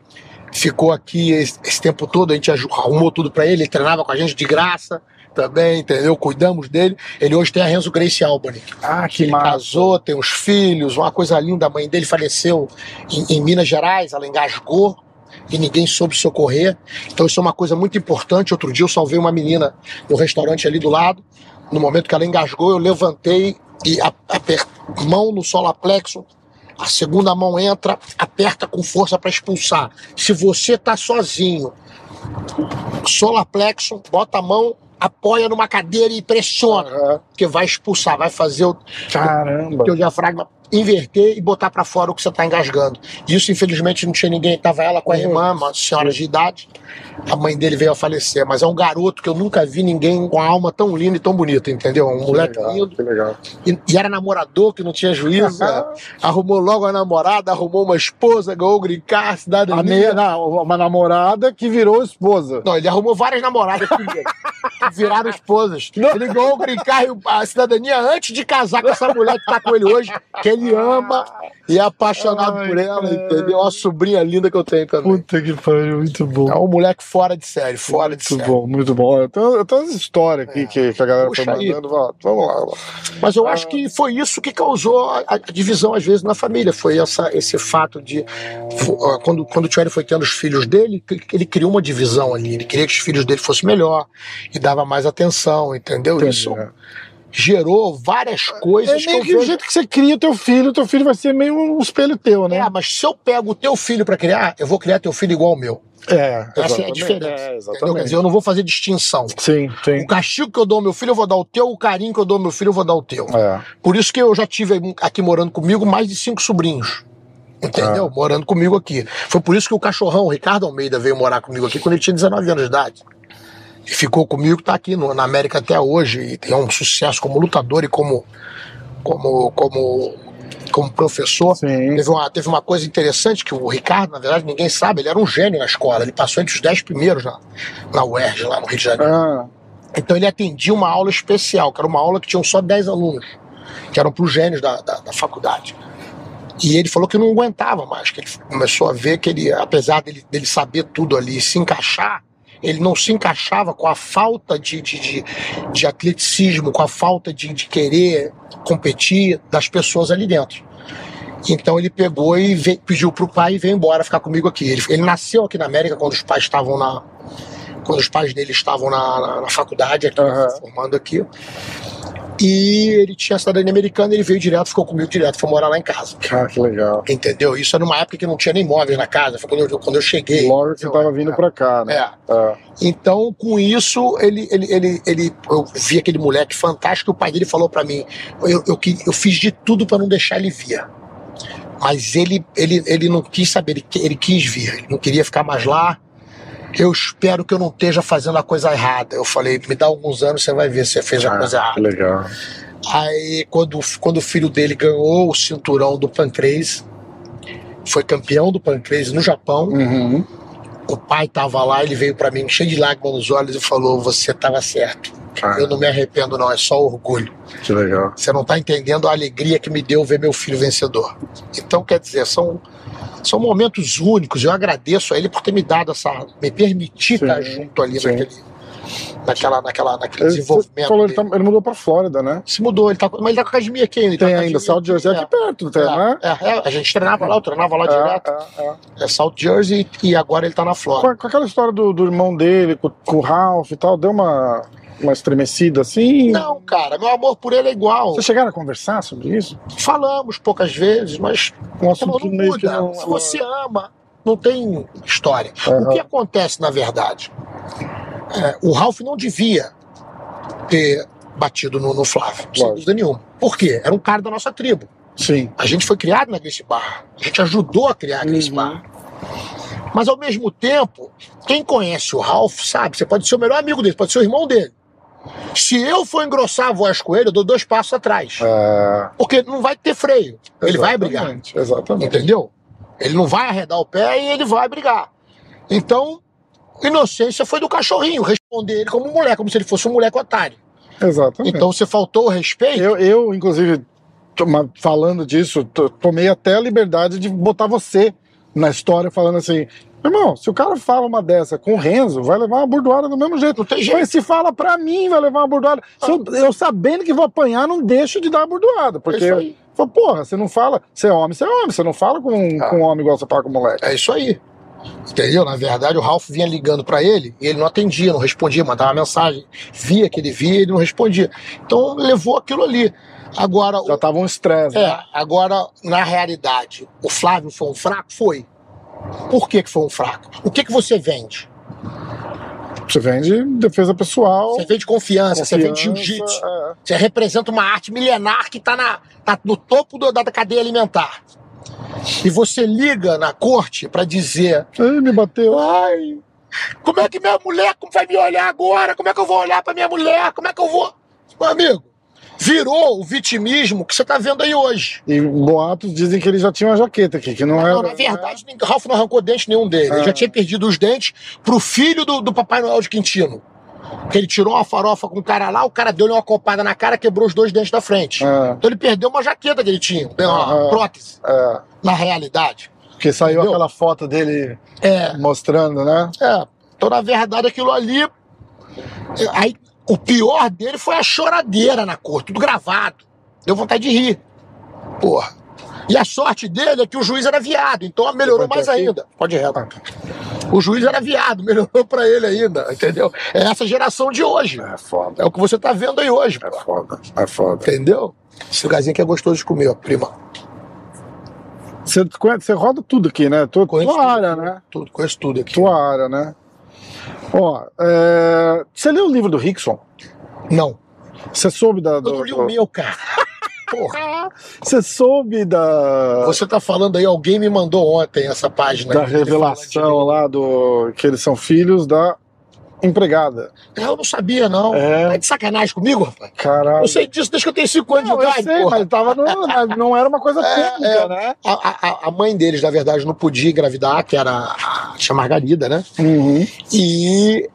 Ficou aqui esse, esse tempo todo, a gente arrumou tudo pra ele, ele treinava com a gente de graça também, entendeu? Cuidamos dele. Ele hoje tem a Renzo Grace Albany. ah que Ele massa. casou, tem uns filhos, uma coisa linda. A mãe dele faleceu em, em Minas Gerais, ela engasgou e ninguém soube socorrer. Então isso é uma coisa muito importante. Outro dia eu salvei uma menina no restaurante ali do lado. No momento que ela engasgou, eu levantei e a, mão no solaplexo. A segunda mão entra, aperta com força para expulsar. Se você tá sozinho, solaplexo, bota a mão, apoia numa cadeira e pressiona, Aham. porque vai expulsar, vai fazer o, Caramba. teu diafragma inverter e botar pra fora o que você tá engasgando. Isso, infelizmente, não tinha ninguém. Tava ela com a irmã, uma senhora de idade. A mãe dele veio a falecer. Mas é um garoto que eu nunca vi ninguém com a alma tão linda e tão bonita, entendeu? Um Que moleque legal, lindo. E, e era namorador, que não tinha juízo. né? Arrumou logo a namorada, arrumou uma esposa, ganhou card, cidadania. A meia, não, uma namorada que virou esposa. Não, ele arrumou várias namoradas primeiro. viraram esposas. Ele ganhou o green card, a cidadania antes de casar com essa mulher que tá com ele hoje, que ele ama e é apaixonado Ai, por ela, cara. entendeu? Uma sobrinha linda que eu tenho também. Puta que pariu, muito bom. É um moleque fora de série, fora de Muito série. bom, muito bom. Olha, Tem, tem umas histórias aqui que, que a galera Puxa foi aí. mandando. Vamos vamos lá. vamos lá. Mas eu acho que foi isso que causou a, a divisão, às vezes, na família. Foi essa, esse fato de. Quando, quando o Thierry foi tendo os filhos dele, ele criou uma divisão ali. Ele queria que os filhos dele fossem melhor e dava mais atenção, entendeu? Isso Entendi, né? Gerou várias coisas É que meio eu que o vejo. jeito que você cria teu filho, teu filho vai ser meio um espelho teu, né? É, mas se eu pego o teu filho pra criar, eu vou criar teu filho igual ao meu. É, Essa é a diferença. É, exatamente. Quer dizer, eu não vou fazer distinção. Sim, sim. O castigo que eu dou ao meu filho, eu vou dar o teu. O carinho que eu dou ao meu filho, eu vou dar o teu. É. Por isso que eu já tive aqui morando comigo mais de cinco sobrinhos. Entendeu? Ah. Morando comigo aqui. Foi por isso que o cachorrão, o Ricardo Almeida, veio morar comigo aqui quando ele tinha 19 anos de idade. E ficou comigo, tá aqui no- na América até hoje. E tem um sucesso como lutador e como, como, como, como professor. Sim. Teve uma, teve uma coisa interessante que o Ricardo, na verdade, ninguém sabe, ele era um gênio na escola. Ele passou entre os 10 primeiros na, na UERJ, lá no Rio de Janeiro. Ah, Então ele atendia uma aula especial, que era uma aula que tinham só 10 alunos, que eram para os gênios da, da, da faculdade. E ele falou que não aguentava mais, que ele começou a ver que ele, apesar dele, dele saber tudo ali e se encaixar, ele não se encaixava com a falta de, de, de, de atleticismo, com a falta de, de querer competir das pessoas ali dentro. Então ele pegou e veio- pediu pro pai e veio embora ficar comigo aqui. Ele, ele nasceu aqui na América quando os pais estavam na. Quando os pais dele estavam na, na, na faculdade, aqui, Aham. formando aqui. E ele tinha cidadania americana, ele veio direto, ficou comigo direto, foi morar lá em casa. cara, que legal. Entendeu? Isso era numa época que não tinha nem móveis na casa, foi quando eu, quando eu cheguei. Logo que você tava vindo pra cá, né? É. É. Então, com isso, ele, ele, ele, ele, eu vi aquele moleque fantástico. O pai dele falou pra mim: eu, eu, eu fiz de tudo pra não deixar ele vir. Mas ele, ele, ele não quis saber, ele, ele quis vir, ele não queria ficar mais lá. Eu espero que eu não esteja fazendo a coisa errada. Eu falei: me dá alguns anos, você vai ver se você fez a Ah, coisa que errada. legal. Aí, quando, quando o filho dele ganhou o cinturão do pancrase, foi campeão do pancrase no Japão. Uhum. O pai tava lá, ele veio pra mim cheio de lágrimas nos olhos e falou: Você tava certo. Cara, Eu não me arrependo, não, é só orgulho. que legal. Você não tá entendendo a alegria que me deu ver meu filho vencedor. Então, quer dizer, são, são momentos únicos. Eu agradeço a ele por ter me dado essa. me permitir Sim, estar junto ali sim. naquele, naquela, naquela, naquele Ele, desenvolvimento. falou, ele, tá- ele mudou pra Flórida, né? Se mudou, ele tá, mas ele tá com a academia aqui ainda. tá Tem a ainda, South Jersey aqui, aqui perto, tem, né? é, é, é, a gente treinava lá, eu treinava lá direto. É, é, é. É South Jersey e agora ele tá na Flórida. Com, com aquela história do, do irmão dele, com, com o Ralph e tal, deu uma, uma estremecida assim? Não, cara, meu amor por ele é igual. Vocês chegaram a conversar sobre isso? Falamos poucas vezes, mas Um assunto não muda. não. Se você ama, não tem história. Aham. O que acontece, na verdade? é, o Ralph não devia ter batido no, no Flávio, sem Lógico. dúvida nenhuma. Por quê? Era um cara da nossa tribo. Sim. A gente foi criado na Grace Barra. A gente ajudou a criar a Grace Uhum. Barra. Mas ao mesmo tempo, quem conhece o Ralph sabe, você pode ser o melhor amigo dele, pode ser o irmão dele. Se eu for engrossar a voz com ele, eu dou dois passos atrás. É, Porque não vai ter freio. Ele vai brigar. exatamente, Exatamente. Entendeu? Ele não vai arredar o pé e ele vai brigar. Então, inocência foi do cachorrinho, responder ele como um moleque, como se ele fosse um moleque otário. Exatamente. Então você faltou o respeito. Eu, eu inclusive, toma- falando disso, to- tomei até a liberdade de botar você na história, falando assim. Irmão, se o cara fala uma dessa com o Renzo, vai levar uma burdoada do mesmo jeito. Não tem jeito. Mas se fala pra mim, vai levar uma burdoada. Eu, eu sabendo que vou apanhar, não deixo de dar uma burdoada. Porque, É isso aí. Fala, porra, você não fala. Você é homem, você é homem. Você não fala com, Ah. com homem igual você fala com moleque. É isso aí. Entendeu? Na verdade, o Ralph vinha ligando pra ele e ele não atendia, não respondia, mandava mensagem. Via que ele via e ele não respondia. Então levou aquilo ali. Agora, Já tava um estresse. É, né? agora, na realidade, o Flávio foi um fraco? Foi. Por que, que foi um fraco? O que, que você vende? Você vende defesa pessoal. Você vende confiança, você vende confiança, jiu-jitsu. é. Você representa uma arte milenar que está tá no topo do- da cadeia alimentar. E você liga na corte para dizer: Ai, me bateu. ai, como é que minha mulher vai me olhar agora? Como é que eu vou olhar para minha mulher? Como é que eu vou. Meu amigo, virou o vitimismo que você está vendo aí hoje. E boatos dizem que ele já tinha uma jaqueta aqui, que não era. Não, na verdade, ninguém- Ralph não arrancou dente nenhum dele. Ele Ah. já tinha perdido os dentes pro filho do, do Papai Noel de Quintino. Que ele tirou uma farofa com o cara lá, o cara deu-lhe uma copada na cara, quebrou os dois dentes da frente. É, Então ele perdeu uma jaqueta que ele tinha, uma Aham. prótese, é, na realidade. porque saiu Entendeu? aquela foto dele É, mostrando, né? é. Então, na verdade, aquilo ali. é, Aí, o pior dele foi a choradeira na cor, tudo gravado. Deu vontade de rir. Porra. E a sorte dele é que o juiz era viado, então melhorou mais aqui? ainda. Pode ir reto. O juiz era viado, melhorou pra ele ainda, entendeu? É essa geração de hoje. É foda, É o que você tá vendo aí hoje, é foda, é foda. entendeu? Esse lugarzinho aqui é gostoso de comer, ó, prima. Você, conhece- você roda tudo aqui, né? Tua, tua tudo, área, né? Tudo, conheço tudo aqui. Tua área, né? Ó, é, você leu o livro do Rickson? Não, Você soube da. eu Do, não li o meu, cara. Porra. Você soube da. Você tá falando aí, alguém me mandou ontem essa página. da revelação lá do. que eles são filhos da empregada. Eu não sabia, não. É. Tá de sacanagem comigo, rapaz? Caralho. Eu sei disso desde que eu tenho 5 anos Não, de eu idade, sei, porra. mas tava no, não era uma coisa É, pública, é. né? A, a- a mãe deles, na verdade, não podia engravidar, que era a tia Margarida, né? Uhum. E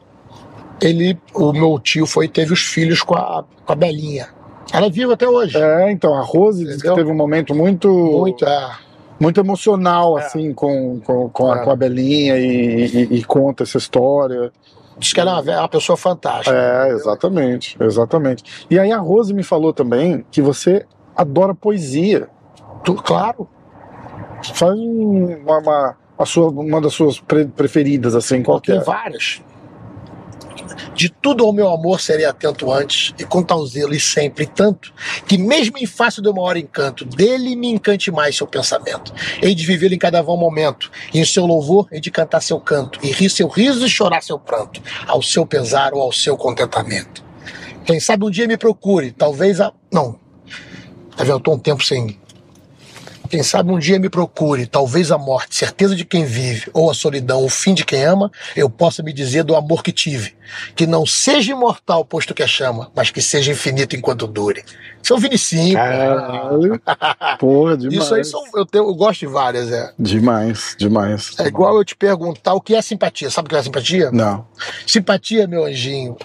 ele, o meu tio foi e teve os filhos com a, com a Belinha. Ela é viva até hoje. É, então, a Rose disse que teve um momento muito, Muito, é. muito emocional, assim, com, com, com, a, É. com a Belinha e, e- e conta essa história. Diz que ela é uma, ve- uma pessoa fantástica. É, exatamente, exatamente. E aí a Rose me falou também que você adora poesia. Tu- claro. Faz um- uma, uma, a sua, uma das suas pre- preferidas, assim, qual que Tem é? várias. De tudo ao meu amor serei atento antes, e com tal zelo e sempre tanto, que mesmo em face do maior encanto, dele me encante mais seu pensamento. Hei de vivê-lo em cada vão momento, e em seu louvor hei de cantar seu canto, e rir seu riso e chorar seu pranto, ao seu pesar ou ao seu contentamento. Quem sabe um dia me procure, talvez a. Não. Tá vendo? Eu tô um tempo sem. Quem sabe um dia me procure, talvez a morte, certeza de quem vive, ou a solidão, o fim de quem ama, eu possa me dizer do amor que tive. Que não seja imortal, posto que a chama, mas que seja infinito enquanto dure. Isso é o Vinicinho. Caralho. Porra, demais. Isso aí são, eu, tenho- eu gosto de várias, é. Demais, demais. É igual eu te perguntar o que é simpatia. Sabe o que é simpatia? Não. Simpatia, meu anjinho,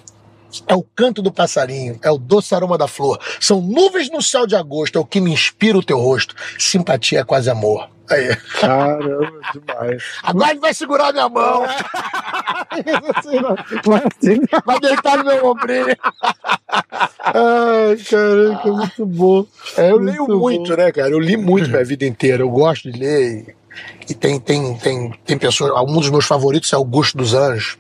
é o canto do passarinho, é o doce aroma da flor. São nuvens no céu de agosto, é o que me inspira o teu rosto. Simpatia é quase amor. Aí. Caramba, demais. Agora ele vai segurar minha mão, vai deitar no meu ombrinho. Ai, caraca, muito bom. É, eu leio Muito muito, bom. né, cara? Eu li muito minha vida inteira. Eu gosto de ler. E, e tem, tem, tem, tem pessoas. Um dos meus favoritos é Augusto dos Anjos.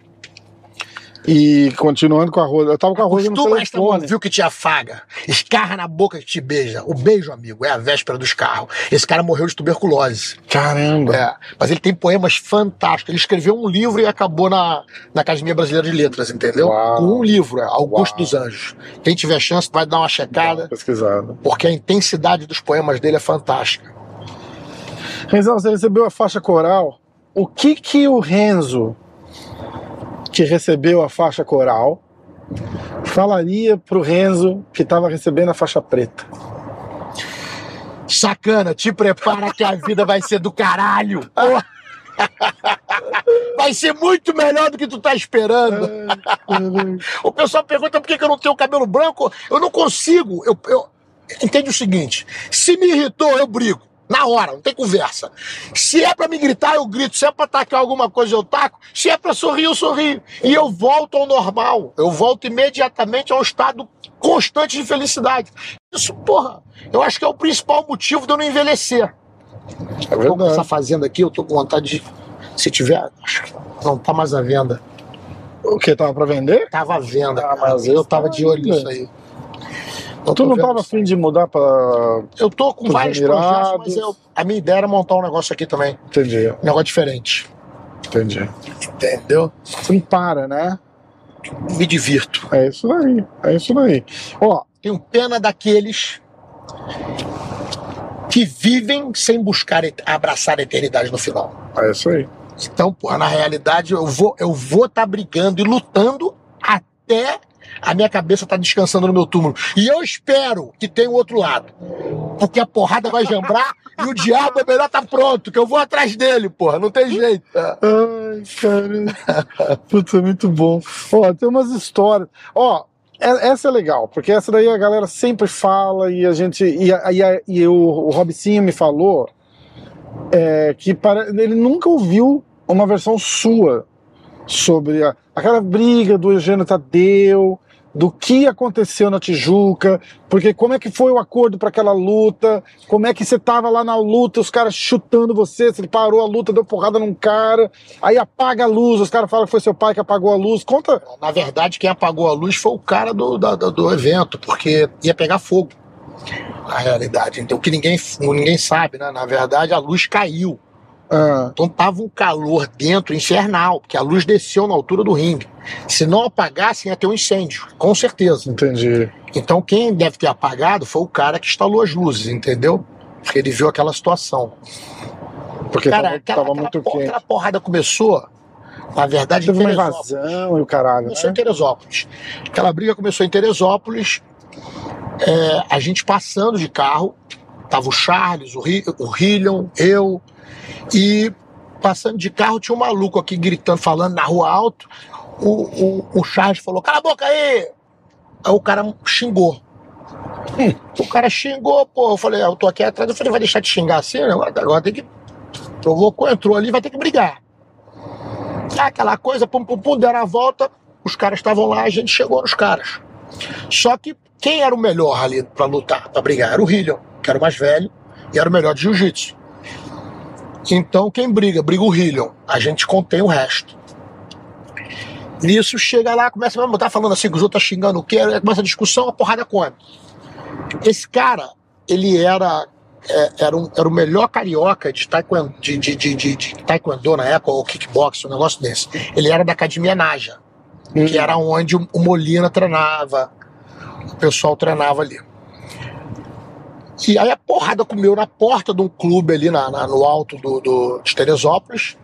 E continuando com a Rosa, eu tava com a Rosa no Costuma telefone. viu que te afaga, escarra na boca que te beija. O beijo, amigo, é a véspera do escarro. Esse cara morreu de tuberculose. Caramba. É, mas ele tem poemas fantásticos. Ele escreveu um livro e acabou na, na Academia Brasileira de Letras, entendeu? Uau. Com um livro, é Augusto Uau. dos Anjos. Quem tiver chance vai dar uma checada, Pesquisado. porque a intensidade dos poemas dele é fantástica. Renzão, você recebeu a faixa coral. O que que o Renzo, que recebeu a faixa coral, falaria pro Renzo que estava recebendo a faixa preta? Sacana, te prepara que a vida vai ser do caralho. Porra. Vai ser muito melhor do que tu tá esperando. o pessoal pergunta por que, que eu não tenho cabelo branco. Eu não consigo. Eu, eu... Entende o seguinte: se me irritou, eu brigo. Na hora, não tem conversa. Se é para me gritar, eu grito. Se é para atacar alguma coisa, eu taco. Se é para sorrir, eu sorrio. E eu volto ao normal. Eu volto imediatamente ao estado constante de felicidade. Isso, porra, eu acho que é o principal motivo de eu não envelhecer. É verdade. Essa fazenda aqui, eu tô com vontade de. Se tiver. Não tá mais à venda. O que? Tava pra vender? Tava à venda. Ah, mas eu tava de olho nisso aí. Não tu não tava afim de mudar para. Eu tô com vários Emirados. projetos, mas eu, a minha ideia era montar um negócio aqui também. Entendi. Um negócio diferente. Entendi. Entendeu? Você não para, né? Me divirto. É isso aí. É isso aí. Ó. Tenho pena daqueles que vivem sem buscar abraçar a eternidade no final. É isso aí. Então, pô, na realidade, eu vou eu vou estar tá brigando e lutando até a minha cabeça tá descansando no meu túmulo. E eu espero que tenha o outro lado. Porque a porrada vai jambrar e o diabo é melhor tá pronto, que eu vou atrás dele, porra. Não tem jeito. Ai, cara. Putz, é muito bom. Ó, tem umas histórias. Ó, é, essa é legal, porque essa daí a galera sempre fala e a gente. E, e, e o, o Robicinho me falou é, que para, ele nunca ouviu uma versão sua sobre a, aquela briga do Eugênio Tadeu, do que aconteceu na Tijuca, porque como é que foi o acordo para aquela luta, como é que você tava lá na luta, os caras chutando você, você parou a luta, deu porrada num cara, aí apaga a luz, os caras falam que foi seu pai que apagou a luz, conta. Na verdade, quem apagou a luz foi o cara do, do, do evento, porque ia pegar fogo, na realidade, então que ninguém, ninguém sabe, né, na verdade a luz caiu, ah. Então tava um calor dentro infernal, porque a luz desceu na altura do ringue. Se não apagassem, ia ter um incêndio, com certeza. Entendi. Então quem deve ter apagado foi o cara que instalou as luzes, entendeu? Porque ele viu aquela situação. Porque cara, tava, tava muito aquela, aquela porrada começou, na verdade, Teve uma invasão e o caralho. Começou né? em Teresópolis. Aquela briga começou em Teresópolis. É, a gente passando de carro, tava o Charles, o, o Hillion, eu, e passando de carro, tinha um maluco aqui gritando, falando na rua alto. O, o, o Charles falou: Cala a boca aí! Aí o cara xingou. Hum, o cara xingou, pô. Eu falei: ah, Eu tô aqui atrás. Eu falei: Vai deixar de xingar assim? Né? Agora, tem que. Provocou, entrou ali, vai ter que brigar. Aquela coisa, pum, pum, pum, deram a volta. Os caras estavam lá, a gente chegou nos caras. Só que quem era o melhor ali para lutar, para brigar? Era o Hillion, que era o mais velho e era o melhor de jiu-jitsu. Então quem briga? Briga o Hillion. A gente contém o resto. Nisso chega lá, começa a tá falando assim, que os outros tá xingando o quê? Começa a discussão, a porrada come. Esse cara, ele era é, era, um, era o melhor carioca de taekwondo, de, de, de, de, taekwondo na época, ou kickbox, um negócio desse. Ele era da Academia Naja, hum. que era onde o Molina treinava, o pessoal treinava ali. E aí a porrada comeu na porta de um clube ali na, na no alto do, do, de Teresópolis.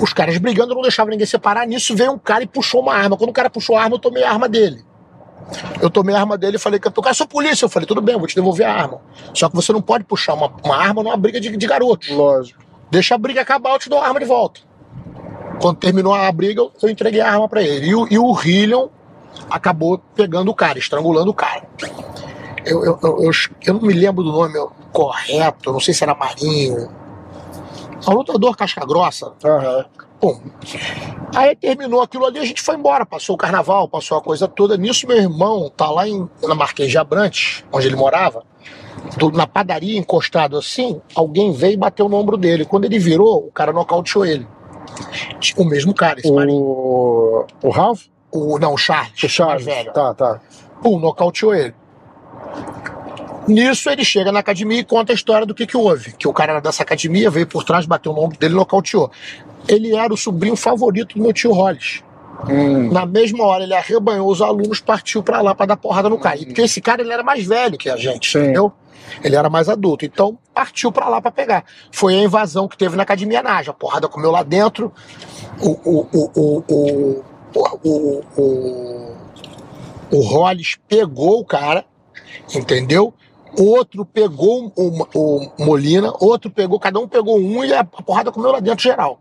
Os caras brigando, não deixavam ninguém separar. Nisso veio um cara e puxou uma arma. Quando o cara puxou a arma, eu tomei a arma dele. Eu tomei a arma dele e falei, que cara, sou polícia. Eu falei, tudo bem, vou te devolver a arma. Só que você não pode puxar uma, uma arma numa briga de, de garotos. Lógico. Deixa a briga acabar, eu te dou a arma de volta. Quando terminou a briga, eu entreguei a arma para ele. E o, e o Hillion acabou pegando o cara, estrangulando o cara. Eu, eu, eu, eu, não me lembro do nome correto, não sei se era Marinho. É um lutador casca grossa. Uhum. Bom, aí terminou aquilo ali, a gente foi embora, passou o carnaval, passou a coisa toda. Nisso, meu irmão tá lá em, na Marquês de Abrantes, onde ele morava, do, na padaria, encostado assim, alguém veio e bateu no ombro dele. Quando ele virou, o cara nocauteou ele. O mesmo cara, esse o... Marinho. O Ralph? O, não, o Charles. O Charles, velho. Tá, tá. Pum, nocauteou ele. Nisso ele chega na academia e conta a história do que, que houve. Que o cara era dessa academia, veio por trás, bateu no ombro dele e nocauteou. Ele era o sobrinho favorito do meu tio Hollis. Hum. Na mesma hora ele arrebanhou os alunos, partiu para lá para dar porrada no cara. Porque esse cara ele era mais velho que a gente, Sim. entendeu? Ele era mais adulto. Então partiu para lá para pegar. Foi a invasão que teve na Academia Naja. A porrada comeu lá dentro. O, o, o, o, o, o, o, o Hollis pegou o cara, entendeu? outro pegou o, o Molina, outro pegou, cada um pegou um e a porrada comeu lá dentro geral.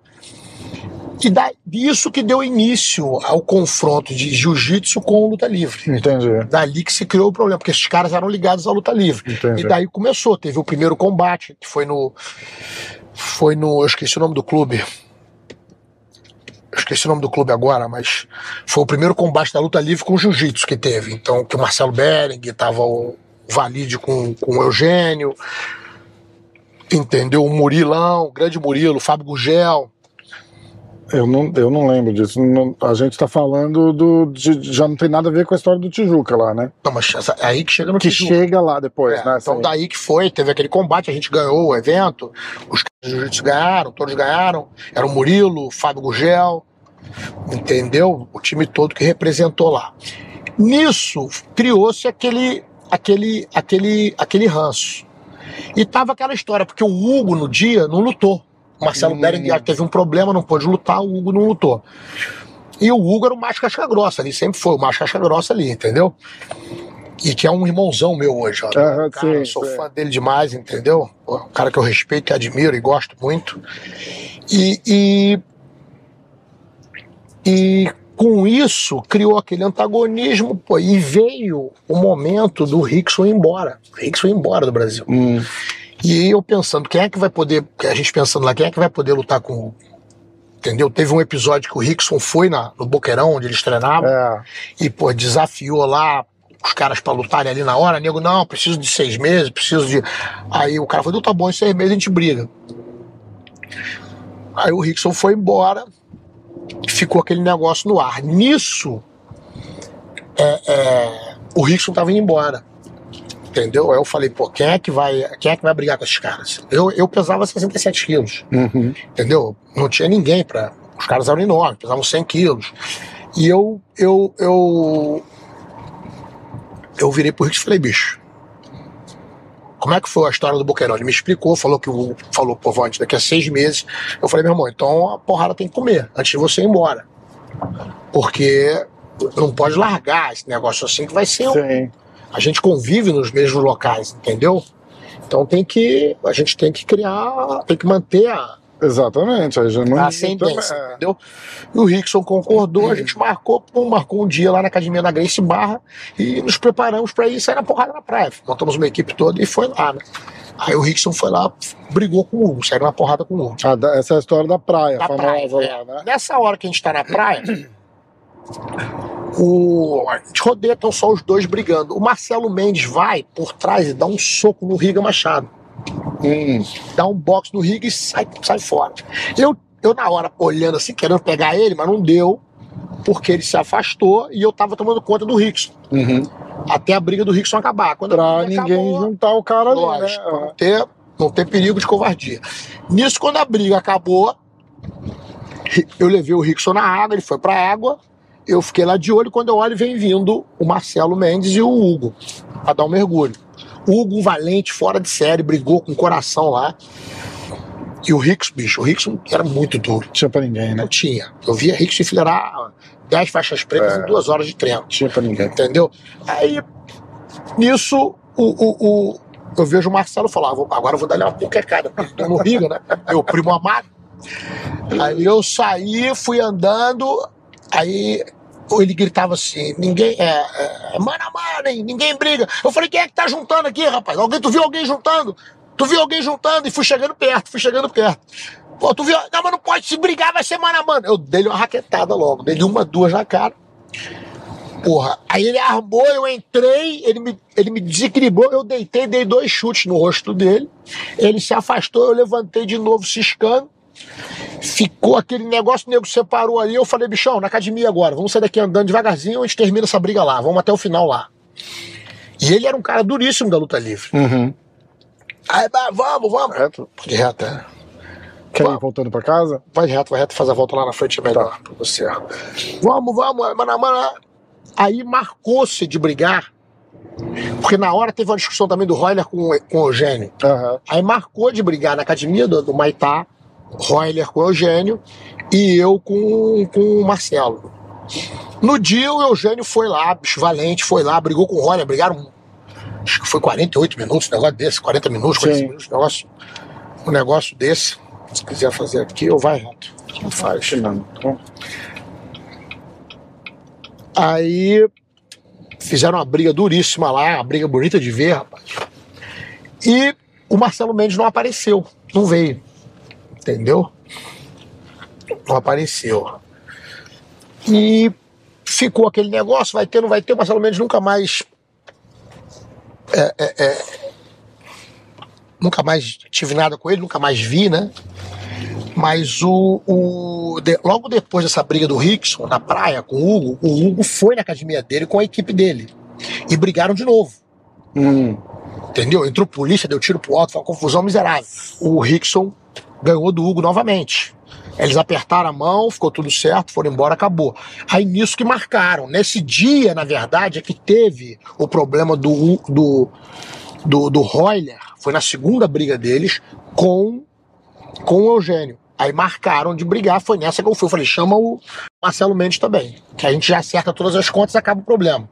E da, isso que deu início ao confronto de jiu-jitsu com luta livre. Entendi. Dali que se criou o problema, porque esses caras eram ligados à luta livre. Entendi. E daí começou, teve o primeiro combate, que foi no. Foi no. Eu esqueci o nome do clube. Esqueci o nome do clube agora, mas foi o primeiro combate da luta livre com jiu-jitsu que teve. Então, que o Marcelo Bering, tava o Valide com, com o Eugênio, entendeu? O Murilão, o grande Murilo, o Fábio Gugel. Eu não, eu não lembro disso. Não- a gente tá falando do. de- já não tem nada a ver com a história do Tijuca lá, né? Não, mas é aí que chega no Que Tijuca. chega lá depois, É, né? então daí que foi, teve aquele combate, a gente ganhou o evento, os caras ganharam, todos ganharam, era o Murilo, o Fábio Gugel, entendeu? O time todo que representou lá. Nisso, criou-se aquele, aquele, aquele, aquele ranço. E tava aquela história, porque o Hugo no dia não lutou. O Marcelo Hum. Berenguer teve um problema, não pôde lutar, o Hugo não lutou. E o Hugo era o mais casca grossa ali, sempre foi o mais casca grossa ali, entendeu? E que é um irmãozão meu hoje, ó. Cara, sim, eu sou sim. fã dele demais, entendeu? Um cara que eu respeito e admiro e gosto muito. E, e, e com isso criou aquele antagonismo, pô, e veio o momento do Rickson ir embora. O Rickson ir embora do Brasil. Hum, E eu pensando, quem é que vai poder, a gente pensando lá, quem é que vai poder lutar com o. Entendeu? Teve um episódio que o Rickson foi na, no Boqueirão, onde eles treinavam, é. e, pô, desafiou lá os caras pra lutarem ali na hora. Nego, não, preciso de seis meses, preciso de. Aí o cara falou, tá bom, em seis meses a gente briga. Aí o Rickson foi embora, ficou aquele negócio no ar. Nisso, é, é, o Rickson tava indo embora. Entendeu? Aí eu falei, pô, quem é que vai, quem é que vai brigar com esses caras? Eu, eu pesava 67 quilos Uhum. entendeu? Não tinha ninguém para. Os caras eram enormes, pesavam 100 quilos. E eu, eu, eu, eu virei pro Rick e falei, bicho, como é que foi a história do Boqueirão? Ele me explicou, falou que o falou, pô, Vante, daqui a seis meses. Eu falei, meu irmão, então a porrada tem que comer antes de você ir embora. Porque não pode largar esse negócio assim que vai ser. um-. A gente convive nos mesmos locais, entendeu? Então tem que. A gente tem que criar. Tem que manter a, Exatamente. Não a ascendência, É. entendeu? E o Rickson concordou, a gente marcou, marcou um dia lá na academia da Grace Barra e nos preparamos para ir sair na porrada na praia. Montamos uma equipe toda e foi lá, né? Aí o Rickson foi lá, brigou com o Hugo, saiu na porrada com o Hugo. Ah, essa é a história da praia, Da famosa praia, lá, é. né? Nessa hora que a gente tá na praia, o... a gente rodeia, estão só os dois brigando. O Marcelo Mendes vai por trás e dá um soco no Riga Machado. Hum, dá um box no Riga e sai, sai fora. Eu, eu, na hora, olhando assim, querendo pegar ele, mas não deu, porque ele se afastou e eu tava tomando conta do Rickson. uhum. Até a briga do Rickson acabar. Quando Pra ninguém acabou, juntar o cara ali, lógico, pra né? não ter, não ter perigo de covardia. Nisso, quando a briga acabou, eu levei o Rickson na água, ele foi pra água, eu fiquei lá de olho, quando eu olho, vem vindo o Marcelo Mendes e o Hugo, pra dar um mergulho. Hugo, um valente, fora de série, brigou com o coração lá. E o Rickson, bicho, o Rickson era muito duro. Tinha pra ninguém, né? Não tinha. Eu via Rickson enfileirar 10 faixas pretas É. em duas horas de treino. Tinha pra ninguém. Entendeu? Aí, nisso, o, o, o- eu vejo o Marcelo falar, "Ah, agora eu vou dar uma puquecada, porque tô no Riga, né? Meu primo amado. Aí eu saí, fui andando, aí ele gritava assim, ninguém, é, é, mano a mano, hein? ninguém briga. Eu falei, quem é que tá juntando aqui, rapaz? Alguém, tu viu alguém juntando? Tu viu alguém juntando? E fui chegando perto, fui chegando perto. Pô, tu viu? Não, mas não pode se brigar, vai ser mano a mano. Eu dei-lhe uma raquetada logo, dei-lhe uma, duas na cara. Porra, aí ele armou, eu entrei, ele me, ele me desequilibrou, eu deitei, dei dois chutes no rosto dele. Ele se afastou, eu levantei de novo, ciscando. Ficou aquele negócio, o nego separou ali. Eu falei, bichão, na academia agora, vamos sair daqui andando devagarzinho, a gente termina essa briga lá, vamos até o final lá. E ele era um cara duríssimo da luta livre. Uhum. Aí, vamos, vamos. Reto. Pode reto, é. Quer ir Vamos. voltando pra casa? Vai reto, vai reto, faz a volta lá na frente, é melhor pra você. Vamos, vamos, mano, mano. Aí marcou-se de brigar, porque na hora teve uma discussão também do Royler com, com o Eugênio. Aham. Aí marcou de brigar na academia do, do Maitá, Royler com o Eugênio e eu com, com o Marcelo. No dia o Eugênio foi lá, bicho valente, foi lá, brigou com o Royler, brigaram Acho que foi 48 minutos, um negócio desse, 40 minutos, 40 Sim. minutos, um negócio, um negócio desse. Se quiser fazer aqui, ou vai reto. Não faz. Não. Então, Aí fizeram uma briga duríssima lá, uma briga bonita de ver, rapaz. E o Marcelo Mendes não apareceu, não veio. Entendeu? Não apareceu. E ficou aquele negócio, vai ter, não vai ter, o Marcelo Mendes nunca mais. é, é, é, nunca mais tive nada com ele, nunca mais vi, né? Mas o, o- de- logo depois dessa briga do Rickson na praia com o Hugo, o Hugo foi na academia dele com a equipe dele. E brigaram de novo. hum, Entendeu? Entrou polícia, deu tiro pro alto, foi uma confusão miserável. O Rickson ganhou do Hugo novamente. Eles apertaram a mão, ficou tudo certo, foram embora, acabou. Aí nisso que marcaram. Nesse dia, na verdade, é que teve o problema do, do, do, do Royler, foi na segunda briga deles, com, com o Eugênio. Aí marcaram de brigar, foi nessa que eu fui. Eu falei, chama o Marcelo Mendes também. Que a gente já acerta todas as contas e acaba o problema.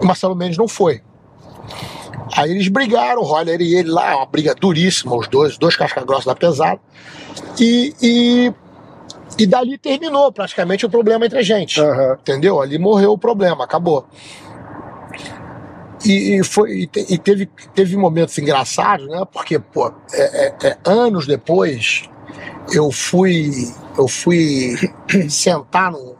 O Marcelo Mendes não foi. Aí eles brigaram, o Roller e ele lá, uma briga duríssima, os dois, dois casca-grossa da pesada. E, e, e dali terminou praticamente o problema entre a gente. aham. Entendeu? Ali morreu o problema, acabou. E, e foi, e, te- e teve, teve momentos engraçados, né? Porque, pô, é- é- é, anos depois, eu fui, eu fui sentar no.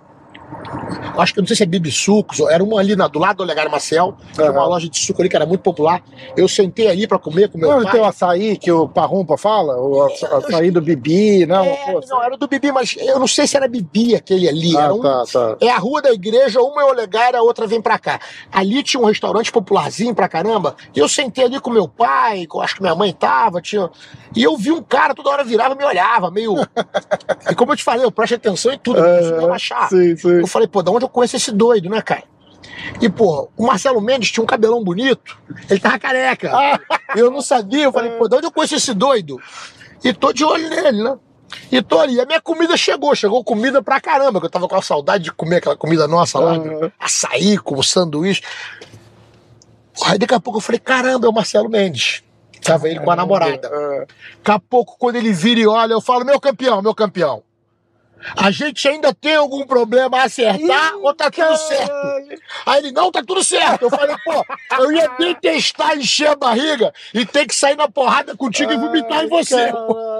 Eu Acho que eu não sei se é Bibi Sucos, era uma ali na- do lado do Olegário Maciel, tinha uma loja de suco ali que era muito popular. Eu sentei ali pra comer com meu Não, pai. tem o açaí que o Parrumpa fala? O aça- açaí do Bibi, não? É, Pô, não, era do Bibi, mas eu não sei se era Bibi aquele ali. Ah, era um, tá, tá. É a rua da igreja, uma é Olegário, a outra vem pra cá. Ali tinha um restaurante popularzinho pra caramba. E eu sentei ali com meu pai, com, acho que minha mãe tava, tinha. E eu vi um cara toda hora virava e me olhava, meio. e como eu te falei, eu presto atenção em tudo, eu preciso Aham, relaxar. Sim, sim. Eu falei, pô, da onde eu conheço esse doido, né, cara? E, pô, o Marcelo Mendes tinha um cabelão bonito, ele tava careca. eu não sabia, eu falei, pô, de onde eu conheço esse doido? E tô de olho nele, né? E tô ali. A minha comida chegou, chegou comida pra caramba, que eu tava com a saudade de comer aquela comida nossa lá, Aham. açaí com sanduíche. Aí daqui a pouco eu falei, caramba, é o Marcelo Mendes. Tava ele com a namorada. Ah, Daqui a pouco, quando ele vira e olha, eu falo, meu campeão, meu campeão. A gente ainda tem algum problema a acertar ou tá tudo certo? Aí ele, não, tá tudo certo. Eu falei, pô, eu ia detestar encher a barriga e ter que sair na porrada contigo e vomitar em você. Caralho.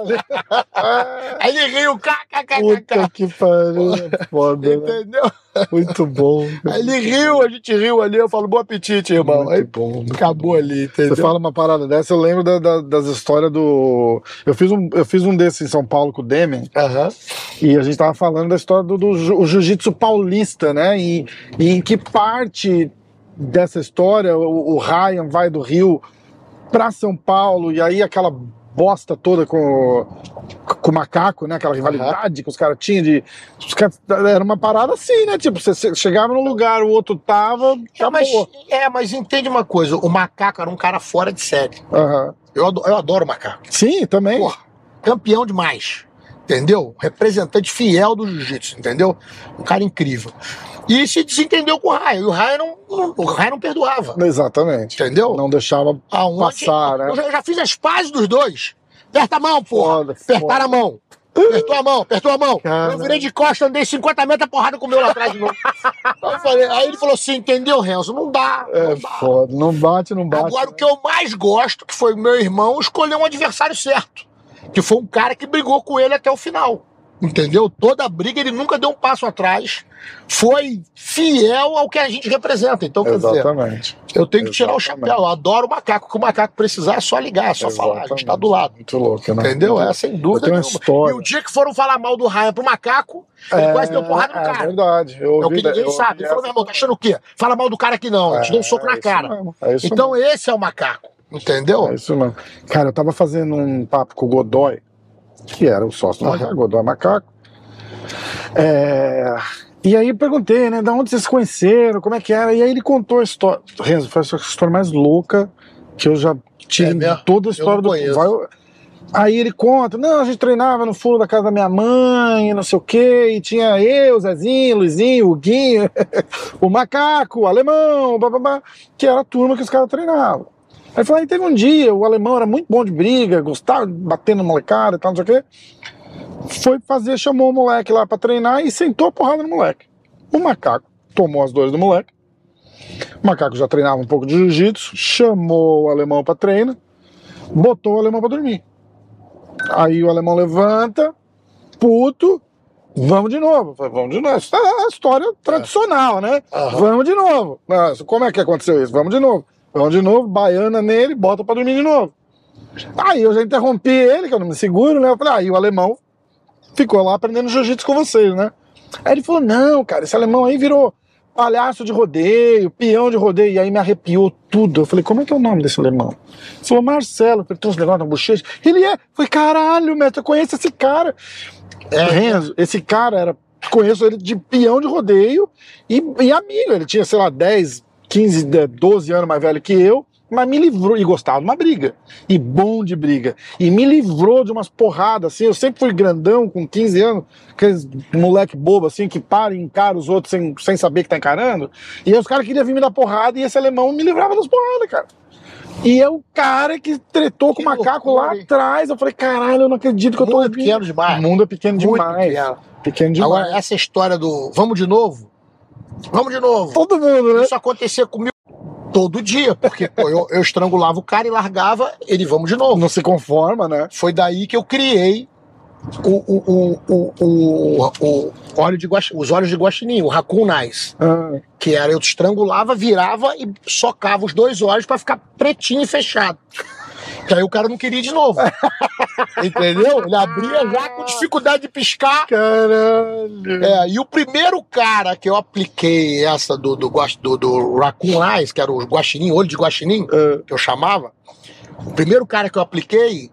Aí ele riu, Puta kkkk. que pariu. é Foda, né? Entendeu? Muito bom. Aí ele riu, a gente riu ali, eu falo, bom apetite, irmão. Aí Muito bom. muito acabou ali, entendeu? Você fala uma parada dessa, eu lembro da- da- das histórias do. Eu fiz, um, eu fiz um desses em São Paulo com o Demian, Aham. e a gente tava falando da história do, do jiu-jitsu paulista, né? E, e em que parte dessa história o, o Ryan vai do Rio pra São Paulo, e aí aquela bosta toda com, o- com o macaco, né? Aquela rivalidade que os caras tinham de. Caras, era uma parada assim, né? Tipo, você chegava num lugar, o outro tava. É, mas, é, mas entende uma coisa, o macaco era um cara fora de série. Aham. Eu adoro, eu adoro macaco. Sim, também. Porra, campeão demais. Entendeu? Representante fiel do jiu-jitsu, entendeu? Um cara incrível. E se desentendeu com o Ryan. E o Ryan não, o Ryan não perdoava. Exatamente. Entendeu? Não deixava Aonde, passar, né? eu, já, fiz as pazes dos dois. Aperta a mão, porra. Foda, a mão. Apertou a mão, apertou a mão. Caramba. Eu virei de costa, andei 50 metros, a porrada comeu lá atrás de novo. Falei- aí ele falou assim: entendeu, Renzo? Não dá. É não dá. foda. Não bate, não bate. Agora, o né? que eu mais gosto, que foi o meu irmão, escolher um adversário certo. Que foi um cara que brigou com ele até o final. Entendeu? Toda a briga, ele nunca deu um passo atrás. Foi fiel ao que a gente representa. Então, quer dizer, Exatamente. eu tenho que tirar o Exatamente. chapéu. Eu adoro o macaco. Que o macaco precisar é só ligar, é só falar. A gente tá do lado. Muito louco, né? Entendeu? É sem dúvida. Nenhuma. história. E o dia que foram falar mal do Ryan pro macaco, ele quase deu porrada no é cara. verdade. Eu É o ouvi, que ninguém eu sabe. ouvi Ele falou, meu irmão, tá achando o quê? Fala mal do cara aqui não. Eu te dou um soco É na isso cara. mesmo, é Então esse é o macaco. Entendeu? É isso mesmo. Cara, eu tava fazendo um papo com o Godoy, que era o sócio do Godoy Macaco. É, E aí eu perguntei, né, da onde vocês se conheceram, como é que era, e aí ele contou a história. Renzo, foi a história mais louca que eu já tive É toda a história do vai- Aí ele conta, não, a gente treinava no fundo da casa da minha mãe, não sei o quê, e tinha eu, Zezinho, Luizinho, o Guinho, o Macaco, o Alemão, bababá, que era a turma que os caras treinavam. Aí falou, aí teve um dia, o alemão era muito bom de briga, gostava de bater no molecada e tal, não sei o quê. Foi fazer, chamou o moleque lá pra treinar e sentou a porrada no moleque. O macaco tomou as dores do moleque. O macaco já treinava um pouco de jiu-jitsu, chamou o alemão pra treino, botou o alemão pra dormir. Aí o alemão levanta, puto, vamos de novo. Falei, vamos de novo. Isso é a história tradicional, né? Aham. Vamos de novo. Como é que aconteceu isso? Vamos de novo. Vamos de novo, baiana nele, bota pra dormir de novo. Aí eu já interrompi ele, que eu não me seguro, né? Eu falei, aí o alemão ficou lá aprendendo jiu-jitsu com vocês, né? Aí ele falou, não, cara, esse alemão aí virou palhaço de rodeio, peão de rodeio, e aí me arrepiou tudo. Eu falei, como é que é o nome desse alemão? Ele falou, Marcelo, ele tem uns negócios na bochecha. Ele é. Falei, caralho, mestre, eu conheço esse cara. É, Renzo, esse cara era. Conheço ele de peão de rodeio e, e amigo. Ele tinha, sei lá, 10, 15, 12 anos mais velho que eu, mas me livrou. E gostava de uma briga. E bom de briga. E me livrou de umas porradas, assim. Eu sempre fui grandão, com 15 anos, aqueles moleque bobo, assim, que para e encara os outros sem, sem saber que tá encarando. E aí os caras queriam vir me dar porrada e esse alemão me livrava das porradas, cara. E é o cara que tretou com o Que macaco loucura, lá hein? atrás. Eu falei, caralho, eu não acredito que eu tô mundo é pequeno demais. O mundo é pequeno Muito demais. pequeno. Pequeno demais. Agora, essa história do vamos de novo? Vamos de novo. Todo mundo, né? Isso acontecia comigo todo dia, porque pô, eu, eu estrangulava o cara e largava, ele vamos de novo. Não se conforma, né? Foi daí que eu criei o, o, o, o, o, óleo de guaxi- os olhos de guaxinim, o Raccoon Eyes, Ah, que era eu estrangulava, virava e socava os dois olhos pra ficar pretinho e fechado. Que aí o cara não queria de novo. Entendeu? Ele abria já com dificuldade de piscar. caralho. É, e o primeiro cara que eu apliquei essa do, do, do, do Raccoon Eyes, que era o guaxinim, olho de guaxinim, Ah, que eu chamava, o primeiro cara que eu apliquei,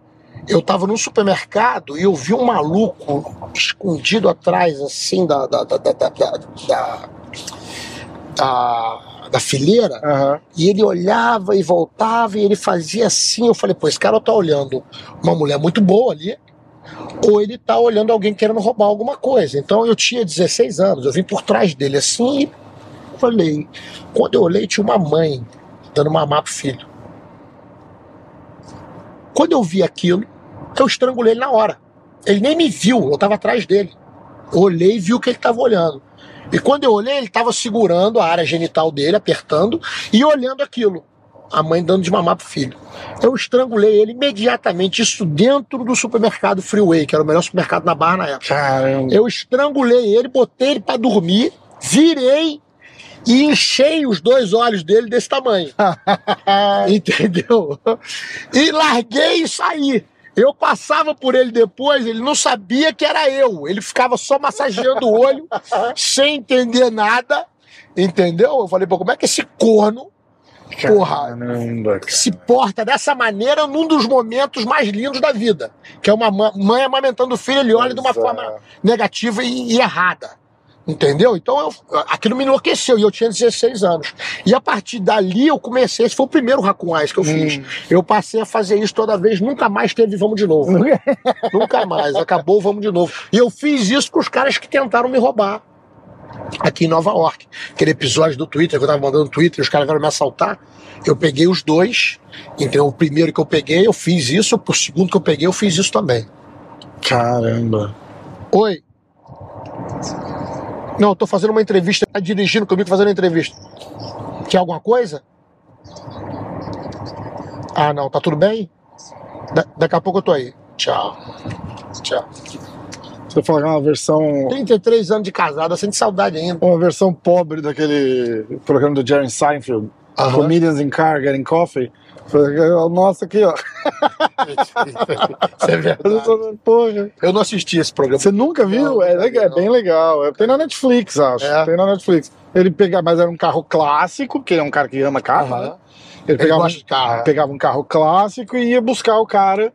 eu tava num supermercado e eu vi um maluco escondido atrás, assim, da. da, da, da, da, da, da- da- da fileira, Aham. e ele olhava e voltava e ele fazia assim. Eu falei, pô, esse cara tá olhando uma mulher muito boa ali, ou ele tá olhando alguém querendo roubar alguma coisa. Então eu tinha 16 anos, eu vim por trás dele assim e falei. Quando eu olhei, tinha uma mãe dando mamar pro filho. Quando eu vi aquilo, eu estrangulei ele na hora. Ele nem me viu, eu tava atrás dele. Eu olhei e vi o que ele tava olhando. E quando eu olhei, ele estava segurando a área genital dele, apertando e olhando aquilo. A mãe dando de mamar pro filho. Eu estrangulei ele imediatamente, isso dentro do supermercado Freeway, que era o melhor supermercado na Barra na época. Caramba. Eu estrangulei ele, botei ele para dormir, virei e enchei os dois olhos dele desse tamanho. Entendeu? E larguei e saí. Eu passava por ele depois, ele não sabia que era eu. Ele ficava só massageando o olho, sem entender nada. Entendeu? Eu falei, pô, como é que esse corno, porra, Caramba. se porta dessa maneira num dos momentos mais lindos da vida? Que é uma ma- mãe amamentando o filho, ele olha de uma Pois é. forma negativa e, e errada. Entendeu? Então eu- aquilo me enlouqueceu e eu tinha 16 anos. E a partir dali eu comecei, esse foi o primeiro Raccoon Eyes que eu fiz. Hum. Eu passei a fazer isso toda vez, nunca mais teve Vamos de Novo. nunca mais, acabou o Vamos de Novo. E eu fiz isso com os caras que tentaram me roubar aqui em Nova York. Aquele episódio do Twitter que eu tava mandando no Twitter, os caras vieram me assaltar. Eu peguei os dois, então o primeiro que eu peguei, eu fiz isso, o segundo que eu peguei, eu fiz isso também. Caramba. Oi. Não, eu tô fazendo uma entrevista, tá dirigindo comigo fazendo entrevista. Quer alguma coisa? Ah, não, tá tudo bem? Da- daqui a pouco eu tô aí. Tchau. Tchau. Você falar uma versão. 33 anos de casado, eu sinto saudade ainda. Uma versão pobre daquele programa do Jerry Seinfeld. Comedians in Car Getting Coffee. Nossa, aqui, ó. Isso é verdade. Porra. Eu não assisti esse programa. Você nunca viu? Não, é, legal, é bem legal. É, Tem na Netflix, acho. É. Tem na Netflix. Ele pegava, mas era um carro clássico, porque ele é um cara que ama carro, Aham. né? Ele Ele pegava, de carro. é. pegava um carro clássico e ia buscar o cara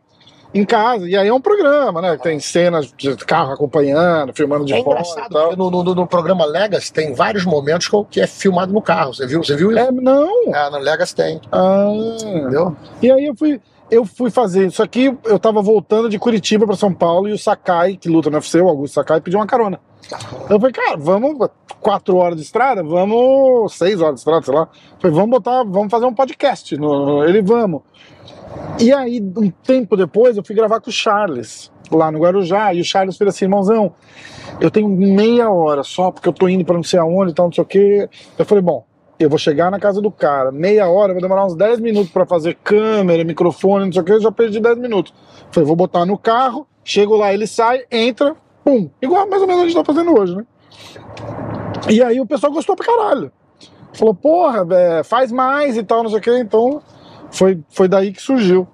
em casa. E aí é um programa, né? Tem cenas de carro acompanhando, filmando de É fora engraçado, no, no- no programa Legacy tem vários momentos que- é filmado no carro. Você viu, você viu isso? É, não. É, no Legacy tem. Ah, Entendeu? E aí eu fui. eu fui fazer isso aqui, eu tava voltando de Curitiba pra São Paulo e o Sakai, que luta no UFC, o Augusto Sakai, pediu uma carona. Eu falei, cara, vamos quatro horas de estrada, vamos seis horas de estrada, sei lá. Eu falei, vamos botar, vamos fazer um podcast. No- ele, vamos. E aí, um tempo depois, eu fui gravar com o Charles, lá no Guarujá, e o Charles fez assim, irmãozão, eu tenho meia hora só, porque eu tô indo pra não sei aonde e tal, não sei o quê. Eu falei, bom, eu vou chegar na casa do cara, meia hora, vai demorar uns 10 minutos pra fazer câmera, microfone, não sei o que, eu já perdi 10 minutos. Falei, vou botar no carro, chego lá, ele sai, entra, pum. Igual mais ou menos a gente tá fazendo hoje, né? E aí o pessoal gostou pra caralho. Falou, porra, vé, faz mais e tal, não sei o que, então foi, foi daí que surgiu.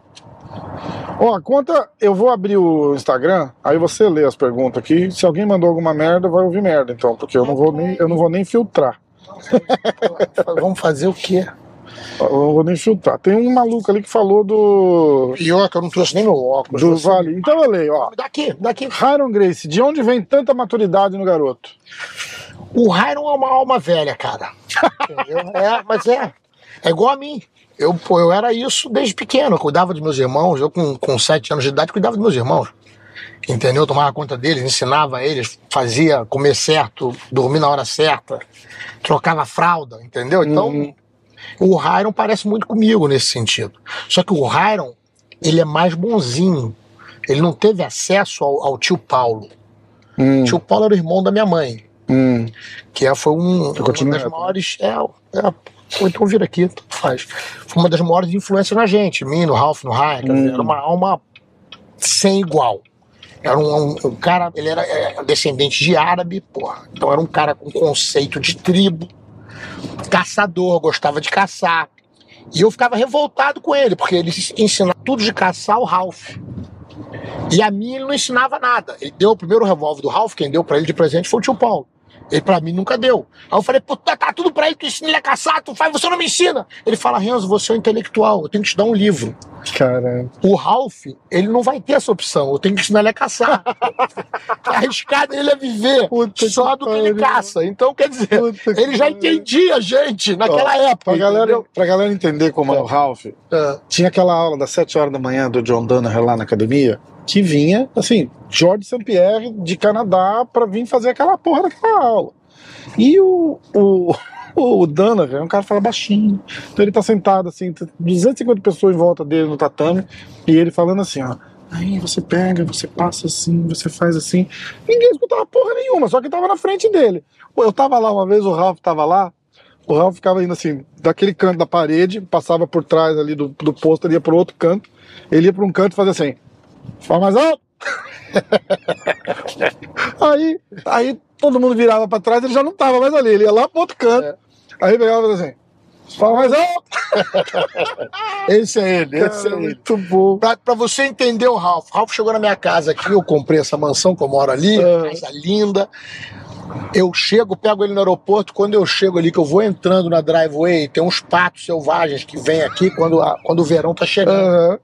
Ó, conta, eu vou abrir o Instagram, aí você lê as perguntas aqui. Se alguém mandou alguma merda, vai ouvir merda, então, porque eu não vou nem, eu não vou nem filtrar. Vamos fazer o quê? Eu não vou nem filtrar. Tem um maluco ali que falou do, Pior que eu não trouxe nem meu óculos. do Vale. Então eu leio, ó. Daqui, daqui. Hiron Grace, de onde vem tanta maturidade no garoto? O Hyron é uma alma velha, cara. É, mas é. É igual a mim. Eu, pô, eu era isso desde pequeno. Eu cuidava dos meus irmãos. Eu, com, com sete anos de idade, cuidava dos meus irmãos. Entendeu? Eu tomava conta deles, ensinava eles, fazia comer certo, dormir na hora certa, trocava fralda, entendeu? Então, o Hyron parece muito comigo nesse sentido. Só que o Hyron, ele é mais bonzinho. Ele não teve acesso ao, ao tio Paulo. Hum, O tio Paulo era o irmão da minha mãe hum. que é, foi um, uma das né? maiores. É, é, ou então vira aqui, tanto faz. Foi uma das maiores influências na gente, mim, no Ralph, no dizer, Hum. Era uma alma sem igual. Era um, um- um cara, ele era é, descendente de árabe, porra. Então era um cara com conceito de tribo, caçador, gostava de caçar. E eu ficava revoltado com ele, porque ele ensinava tudo de caçar ao Ralph. E a mim ele não ensinava nada. Ele deu o primeiro revólver do Ralph, quem deu pra ele de presente foi o tio Paulo. Ele pra mim nunca deu. Aí eu falei, pô, tá, tudo pra ele, tu ensina ele a caçar, tu faz, você não me ensina. Ele fala, Renzo, você é um intelectual, eu tenho que te dar um livro. Cara, O Ralph, ele não vai ter essa opção, eu tenho que ensinar ele a caçar. a arriscada ele é viver Puta só do que ele caça. Então, quer dizer, Puta ele já entendia a gente naquela época. pra galera, pra galera entender como é o Ralph, É. tinha aquela aula das 7 horas da manhã do John Danaher lá na academia, que vinha, assim, George St. Pierre de Canadá pra vir fazer aquela porra daquela aula. E o, o, o Danaher é um cara que fala baixinho. Então ele tá sentado, assim, tem 250 pessoas em volta dele no tatame, e ele falando assim, ó. Aí você pega, você passa assim, você faz assim. Ninguém escutava porra nenhuma, só que tava na frente dele. Eu tava lá uma vez, o Ralph tava lá, o Ralph ficava indo assim, daquele canto da parede, passava por trás ali do, do posto, ele ia pro outro canto, ele ia pra um canto e fazia assim, fala mais alto! aí, aí todo mundo virava pra trás, ele já não tava mais ali, ele ia lá pro outro canto, aí pegava e assim, fala mais alto! Esse é ele, esse Cara, é ele. muito bom. Pra, pra você entender o Ralph, Ralph chegou na minha casa aqui, eu comprei essa mansão que eu moro ali, Ah. casa linda. Eu chego, pego ele no aeroporto, quando eu chego ali, que eu vou entrando na driveway, tem uns patos selvagens que vêm aqui quando, a- quando o verão tá chegando. Aham.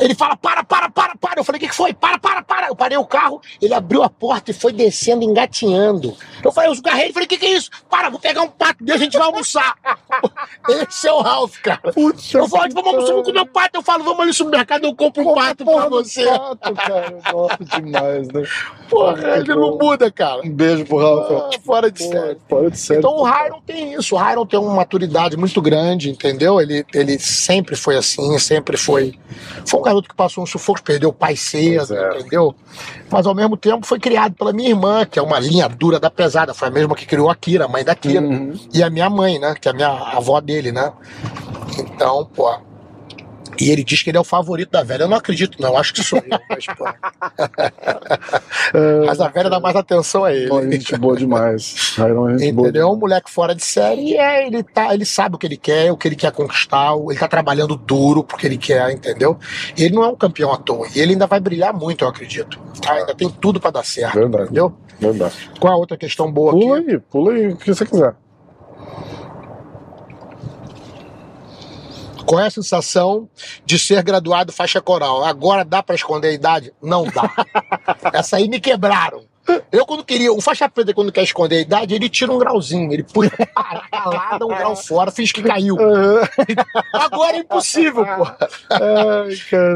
Ele fala: para, para, para, para. Eu falei: o que, que foi? Para, para, para. Eu parei o carro, ele abriu a porta e foi descendo, engatinhando. Eu falei: eu esgarrei ele, falei: o que, que é isso? Para, vou pegar um pato dele, a gente vai almoçar. Esse é o Ralph, cara. Puta Eu falo, vamos almoçar, comer um pato. Eu falo, vamos ali no supermercado, eu compro um pato pra você. pato, cara, eu gosto demais, né? Porra, ele não muda, cara. Um beijo pro Ralph. Ah, Fora de série. Fora de série. Então o Hyron tem isso, o Hyron tem uma maturidade muito grande, entendeu? Ele, ele sempre foi assim, sempre foi. Foi um garoto que passou um sufoco, perdeu o pai cedo, é. entendeu? Mas ao mesmo tempo foi criado pela minha irmã, que é uma linha dura da pesada, foi a mesma que criou a Kira, a mãe da Kira. Uhum. E a minha mãe, né? Que é a minha avó dele, né? Então, pô. E ele diz que ele é o favorito da velha. Eu não acredito, não. Eu acho que sou eu. Mas, pô. mas a velha dá mais atenção a ele. Pô, gente boa demais. É Entendeu? É um moleque fora de série e é, ele, tá, ele sabe o que ele quer, o que ele quer conquistar, ele tá trabalhando duro porque ele quer, entendeu? E ele não é um campeão à toa. E ele ainda vai brilhar muito, eu acredito. Tá? Ainda tem tudo pra dar certo. Verdade. Entendeu? Verdade. Qual a outra questão boa Pula aqui? aí, pula aí o que você quiser. Qual é a sensação de ser graduado faixa coral? Agora dá pra esconder a idade? Não dá. Essa aí me quebraram. Eu, quando queria, o faixa preta, quando quer esconder a idade, ele tira um grauzinho. Ele puxa calada um grau fora, finge que caiu. Agora é impossível, pô.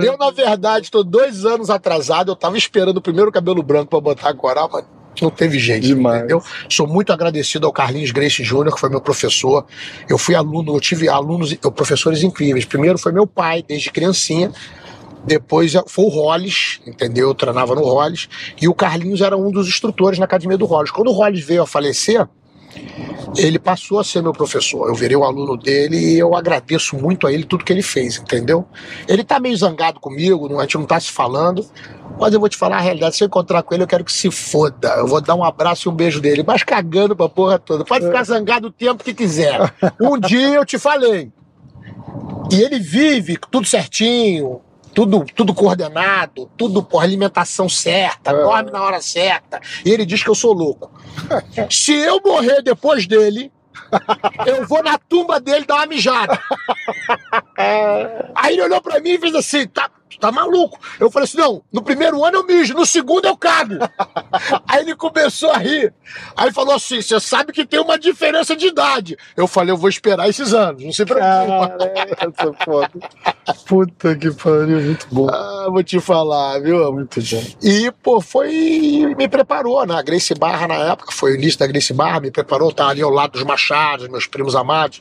Eu, na verdade, tô dois anos atrasado. Eu tava esperando o primeiro cabelo branco pra botar agora, mas não teve jeito, Demais. entendeu? Sou muito agradecido ao Carlinhos Grace Júnior, que foi meu professor. Eu fui aluno, eu tive alunos, professores incríveis. Primeiro foi meu pai, desde criancinha. Depois foi o Hollis, entendeu? Eu treinava no Hollis. E o Carlinhos era um dos instrutores na academia do Hollis. Quando o Hollis veio a falecer, ele passou a ser meu professor. Eu virei o aluno dele e eu agradeço muito a ele tudo que ele fez, entendeu? Ele tá meio zangado comigo, a gente não tá se falando, mas eu vou te falar a realidade. Se eu encontrar com ele, eu quero que se foda. Eu vou dar um abraço e um beijo dele, mas cagando pra porra toda. Pode ficar zangado o tempo que quiser. Um dia eu te falei. E ele vive tudo certinho, tudo, tudo coordenado, tudo por alimentação certa, É. dorme na hora certa. E ele diz que eu sou louco. Se eu morrer depois dele, eu vou na tumba dele dar uma mijada. Aí ele olhou pra mim e fez assim: tá, tá maluco? Eu falei assim: não, no primeiro ano eu mijo, no segundo eu cago. Aí ele começou a rir. Aí falou assim: você sabe que tem uma diferença de idade. Eu falei: eu vou esperar esses anos, não se preocupa. Cara, essa é. Puta que pariu, muito bom. Ah, vou te falar, viu? Muito bom. E, pô, foi. Me preparou, né? A Grace Barra, na época, foi o início da Grace Barra, me preparou, tá ali ao lado dos Machados, meus primos amados.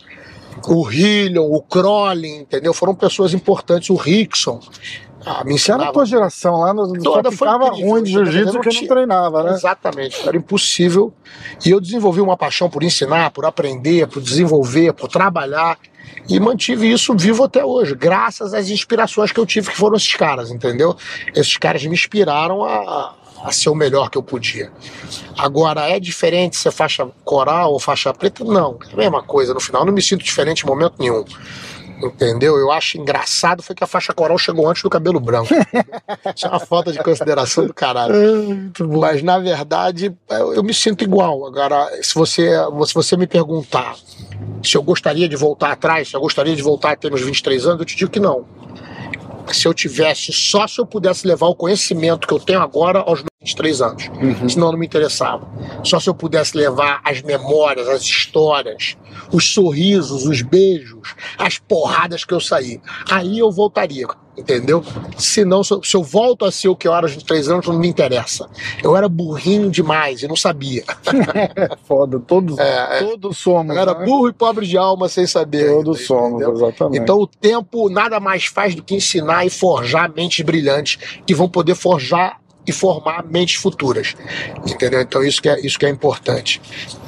O Hillion, o Crowley, entendeu? Foram pessoas importantes, o Rickson. Ah, me era a ensinava. tua geração lá, no, Toda ficava incrível, ruim de jiu-jitsu porque não treinava, né? Exatamente, era impossível. E eu desenvolvi uma paixão por ensinar, por aprender, por desenvolver, por trabalhar. E mantive isso vivo até hoje, graças às inspirações que eu tive, que foram esses caras, entendeu? Esses caras me inspiraram a, a ser o melhor que eu podia. Agora, é diferente ser faixa coral ou faixa preta? Não, é a mesma coisa. No final, não me sinto diferente em momento nenhum. Entendeu? Eu acho engraçado foi que a faixa coral chegou antes do cabelo branco. Isso é uma falta de consideração do caralho. Mas na verdade eu, eu me sinto igual. Agora, se você, se você me perguntar se eu gostaria de voltar atrás, se eu gostaria de voltar a ter meus 23 anos, eu te digo que não. Se eu tivesse, só se eu pudesse levar o conhecimento que eu tenho agora aos 23 anos. Senão não me interessava. Só se eu pudesse levar as memórias, as histórias, os sorrisos, os beijos, as porradas que eu saí. Aí eu voltaria, entendeu? Senão, se eu, se eu volto a ser o que eu era aos 23 anos, não me interessa. Eu era burrinho demais e não sabia. Foda, todos, É, é. todos somos. Eu era né? burro e pobre de alma sem saber. Todos somos, entendeu? exatamente. Então o tempo nada mais faz do que ensinar e forjar mentes brilhantes que vão poder forjar e formar mentes futuras. Entendeu? Então isso que é, isso que é importante.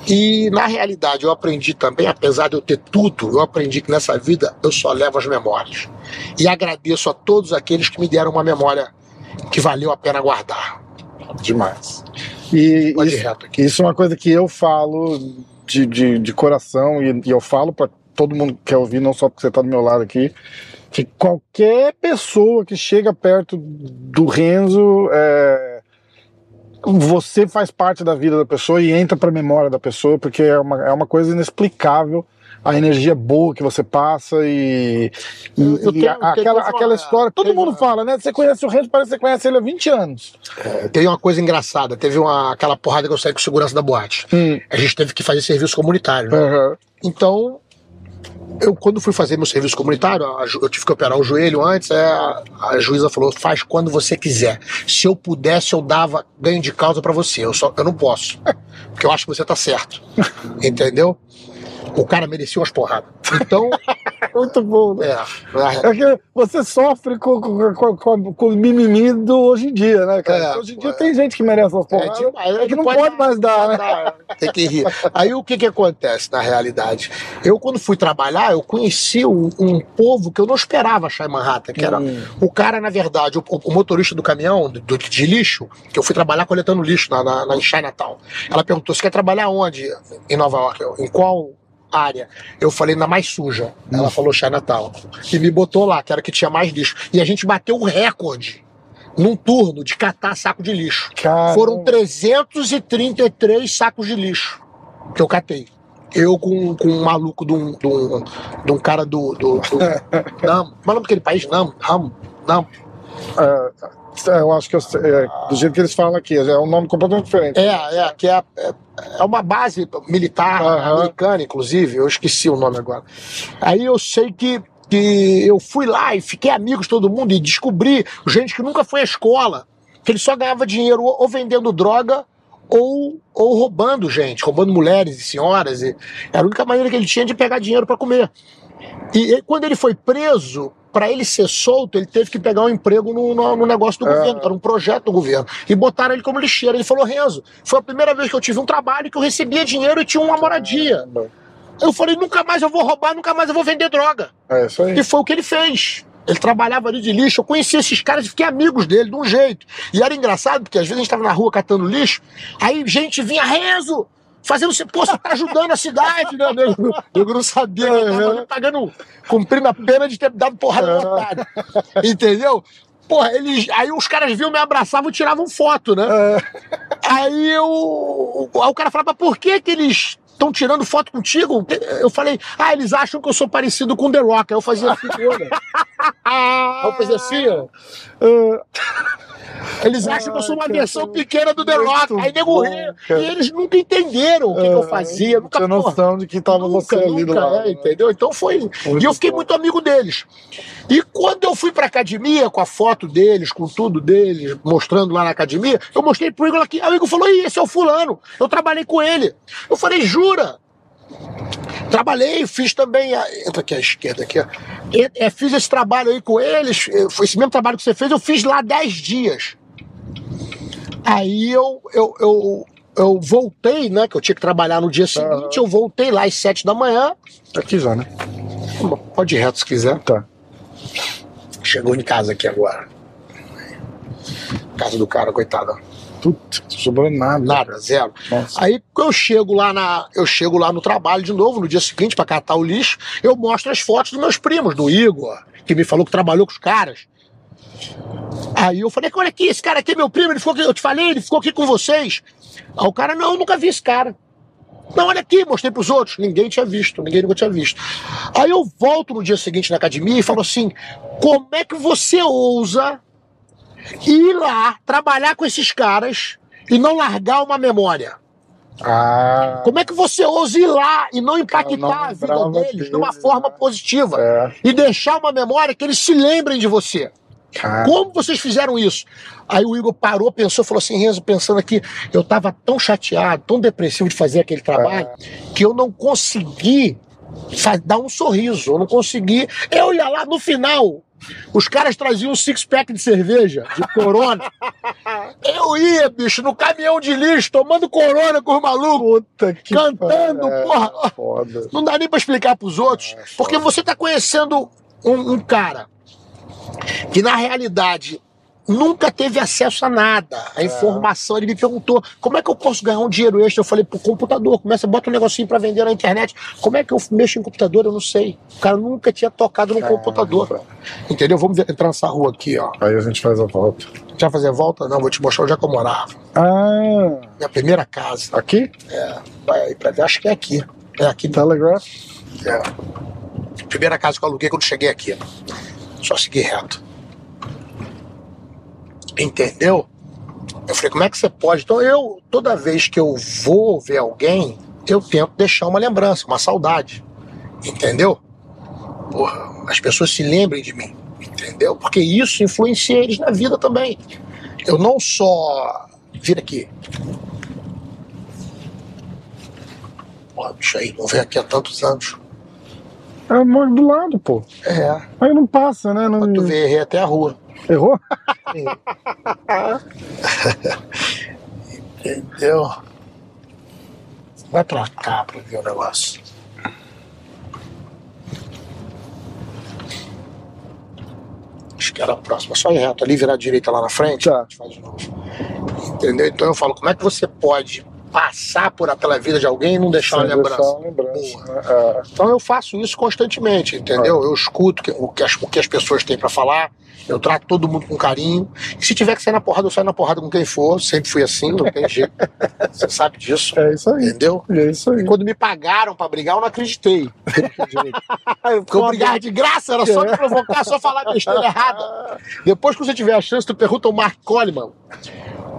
E na realidade eu aprendi também, apesar de eu ter tudo, eu aprendi que nessa vida eu só levo as memórias. E agradeço a todos aqueles que me deram uma memória que valeu a pena guardar. Demais. E Pode isso, reto aqui. isso é uma coisa que eu falo de, de, de coração e, e eu falo pra todo mundo que quer ouvir, não só porque você tá do meu lado aqui, que qualquer pessoa que chega perto do Renzo, é, você faz parte da vida da pessoa e entra pra memória da pessoa, porque é uma, é uma coisa inexplicável a energia boa que você passa e, e- e tenho- a- aquela, aquela história. Todo mundo uma- fala, né? Você conhece o Renzo, parece que você conhece ele há 20 anos. Teve uma coisa engraçada, teve uma, aquela porrada que eu saí com segurança da boate. A gente teve que fazer serviço comunitário. né? Aham. Então, eu quando fui fazer meu serviço comunitário, eu tive que operar o joelho antes, é, a, a juíza falou, faz quando você quiser. Se eu pudesse, eu dava ganho de causa pra você. Eu, só, eu não posso. Porque eu acho que você tá certo. Entendeu? O cara merecia umas porradas. Então, Muito bom, né? é. É que você sofre com, com, com, com, o mimimi do hoje em dia, né, cara? É, hoje em dia é. tem gente que merece umas É, porradas. demais, é que não pode, mais dar, né? dar, Tem que rir. Aí o que que acontece na realidade? Eu, quando fui trabalhar, eu conheci um, um povo que eu não esperava achar em Manhattan, que era Hum. o cara, na verdade, o, o motorista do caminhão, do, de lixo, que eu fui trabalhar coletando lixo na, na, na, em Chinatown. Ela perguntou, você quer trabalhar onde em Nova York? Em qual área? Eu falei, na mais suja. Ela falou Chinatown. E me botou lá, que era que tinha mais lixo. E a gente bateu o recorde num turno de catar saco de lixo. Caramba. Foram 333 sacos de lixo que eu catei. Eu com, com um maluco de um, de um, de um cara do. do, do Nam. Qual é o nome daquele país? Nam. Nam. É, eu acho que eu, é, do jeito que eles falam aqui, é um nome completamente diferente. É, é, que é, é, é uma base militar Aham. americana, inclusive, eu esqueci o nome agora. Aí eu sei que, que eu fui lá e fiquei amigo de todo mundo e descobri gente que nunca foi à escola, que ele só ganhava dinheiro ou ou vendendo droga ou, ou roubando gente, roubando mulheres e senhoras. E era a única maneira que ele tinha de pegar dinheiro para comer. E, e quando ele foi preso, para ele ser solto, ele teve que pegar um emprego no, no- no negócio do Ah. governo, era um projeto do governo. E botaram ele como lixeiro. Ele falou: Renzo, foi a primeira vez que eu tive um trabalho que eu recebia dinheiro e tinha uma moradia. Eu falei: nunca mais eu vou roubar, nunca mais eu vou vender droga. É isso aí. E foi o que ele fez. Ele trabalhava ali de lixo. Eu conheci esses caras e fiquei amigos dele de um jeito. E era engraçado, porque às vezes a gente estava na rua catando lixo, aí gente vinha, Renzo, fazendo assim, pô, você tá ajudando a cidade, né? Eu, eu não sabia eu ali pagando, cumprindo a pena de ter dado porrada no otário. Entendeu? Porra, eles, aí os caras viam, me abraçavam e tiravam foto, né? Aí eu. Aí o cara falava, por que que eles estão tirando foto contigo? Eu falei, ah, eles acham que eu sou parecido com The Rock. Aí eu fazia assim, olha. Aí eu fazia assim, ó. Eles acham que eu sou uma Ai, versão pequena do The Rock. muito Aí nego. E eles nunca entenderam o que, que eu fazia. Nunca, tinha noção de que tava Nunca, você ali nunca, lado. é, entendeu? Então foi. e eu fiquei muito amigo deles. E quando eu fui pra academia, com a foto deles, com tudo deles, mostrando lá na academia, eu mostrei pro Igor aqui. Aí o Igor falou: Ih, esse é o fulano. Eu trabalhei com ele. Eu falei, jura? Trabalhei, fiz também. A... Entra aqui à esquerda aqui, ó. É, fiz esse trabalho aí com eles. eu- Foi esse mesmo trabalho que você fez, eu fiz lá 10 dias. Aí eu, eu, eu, eu voltei, né? Que eu tinha que trabalhar no dia seguinte, eu voltei lá às 7 da manhã. Aqui já, né? Pode ir reto se quiser. Tá. Chegou em casa aqui agora. Casa do cara, coitado. Não sobrou nada. Nada, zero. Nossa. Aí eu chego lá na, eu chego lá no trabalho de novo no dia seguinte pra catar o lixo, eu mostro as fotos dos meus primos, do Igor, que me falou que trabalhou com os caras. Aí eu falei, olha aqui, esse cara aqui é meu primo, ele ficou aqui, eu te falei, ele ficou aqui com vocês. Aí o cara, não, eu nunca vi esse cara. Não, olha aqui, mostrei pros outros. Ninguém tinha visto, ninguém nunca tinha visto. Aí eu volto no dia seguinte na academia e falo assim: como é que você ousa ir lá trabalhar com esses caras e não largar uma memória? Ah, Como é que você ousa ir lá e não não impactar a vida lembrava deles de uma deles, forma né? positiva? é. E deixar uma memória que eles se lembrem de você. Como vocês fizeram isso? Aí o Igor parou, pensou, falou assim, Renzo, pensando aqui, eu tava tão chateado, tão depressivo de fazer aquele trabalho, que eu não consegui dar um sorriso, eu não consegui. Eu ia lá no final, os caras traziam um six-pack de cerveja, de corona. eu ia, bicho, no caminhão de lixo, tomando corona com os malucos. puta que Cantando, porra. É, Foda. Não dá nem pra explicar pros outros, É, porque você tá conhecendo um, um cara que na realidade nunca teve acesso a nada, É. a informação. Ele me perguntou como é que eu posso ganhar um dinheiro extra. Eu falei, pro computador, começa, bota um negocinho pra vender na internet. Como é que eu mexo em computador? Eu não sei. O cara nunca tinha tocado no computador. Entendeu? Vamos entrar nessa rua aqui, ó. Aí a gente faz a volta. Já fazer a volta? Não, vou te mostrar onde é que eu morava. Ah, Minha primeira casa. aqui? Vai aí pra ver, acho que é aqui. É aqui. Telegraph? É. Primeira casa que eu aluguei quando cheguei aqui. Só seguir reto. Entendeu? Eu falei, como é que você pode? Então eu, toda vez que eu vou ver alguém, eu tento deixar uma lembrança, uma saudade. Entendeu? Porra, as pessoas se lembrem de mim. Entendeu? Porque isso influencia eles na vida também. Eu não só. Vira aqui. Porra, bicho aí, não vem aqui há tantos anos. É, moro do lado, pô. É, Aí não passa, né? Não... pra tu ver, errei até a rua. Errou? Entendeu? Vai pra cá pra ver o negócio. Acho que era a próxima. Só ir reto ali, virar à direita lá na frente. Tá. A gente faz de novo. Entendeu? Então eu falo, como é que você pode passar por aquela vida de alguém e não deixar uma Sem lembrança. deixar uma lembrança, né? É. Então eu faço isso constantemente, entendeu? Eu escuto o, que as, o que as pessoas têm pra falar, eu trato todo mundo com carinho. E se tiver que sair na porrada, eu saio na porrada com quem for. Sempre fui assim, não tem jeito. Você sabe disso, É isso aí. entendeu? É isso aí. Quando me pagaram pra brigar, eu não acreditei. Porque eu brigar de graça, era só me provocar, só falar besteira errada. Depois que você tiver a chance, tu pergunta ao Mark Coleman.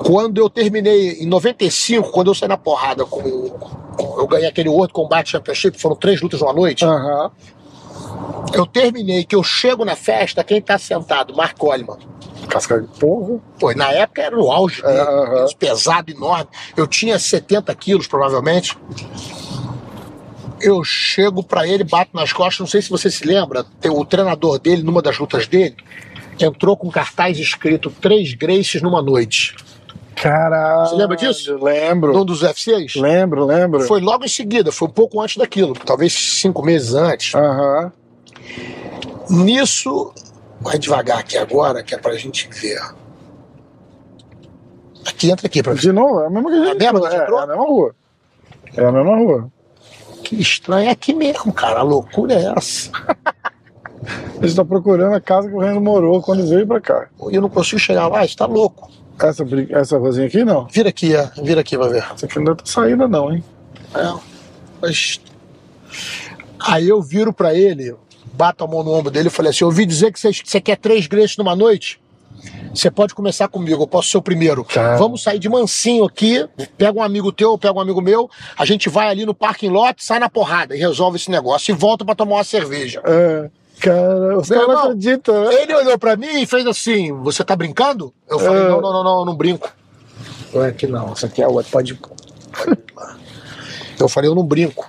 Quando eu terminei, em 95, quando eu saí na porrada com. com- eu ganhei aquele World Combat Championship, foram três lutas numa noite. Aham. Eu terminei, que eu chego na festa, quem tá sentado? Mark Coleman. Casca de porra. Pô, na época era o auge dele, peso pesado, enorme. Eu tinha 70 quilos, provavelmente. Eu chego pra ele, bato nas costas, não sei se você se lembra, o treinador dele, numa das lutas dele, entrou com cartaz escrito três Graces numa noite. Caralho. Você lembra disso? Lembro. Num dos UFCs? Lembro, lembro. Foi logo em seguida, foi um pouco antes daquilo, talvez cinco meses antes. Aham. Nisso, vai devagar aqui agora, que é pra gente ver. Aqui, entra aqui pra ver. De novo, é a mesma que a gente É a mesma é, entrou? é a mesma rua. É a mesma rua. Que estranho, é aqui mesmo, cara. A loucura é essa. A gente tá procurando a casa que o Renan morou quando veio pra cá. E eu não consigo chegar lá, está louco. Essa, essa ruazinha aqui, não. Vira aqui, é. vira aqui, vai ver. Essa aqui não ter saída, não, hein? É, mas... Aí eu viro pra ele, bato a mão no ombro dele e falei assim: eu ouvi dizer que você- quer três greses numa noite? Você pode começar comigo, eu posso ser o primeiro. Cara. Vamos sair de mansinho aqui, pega um amigo teu, pega um amigo meu, a gente vai ali no parking lot, sai na porrada e resolve esse negócio e volta pra tomar uma cerveja. É. Cara, os caras não acreditam, né? Ele olhou pra mim e fez assim: Você tá brincando? Eu falei: É. Não, não, não, não, eu não brinco. Não é aqui não, isso aqui é outra, pode. pode. Eu falei: Eu não brinco.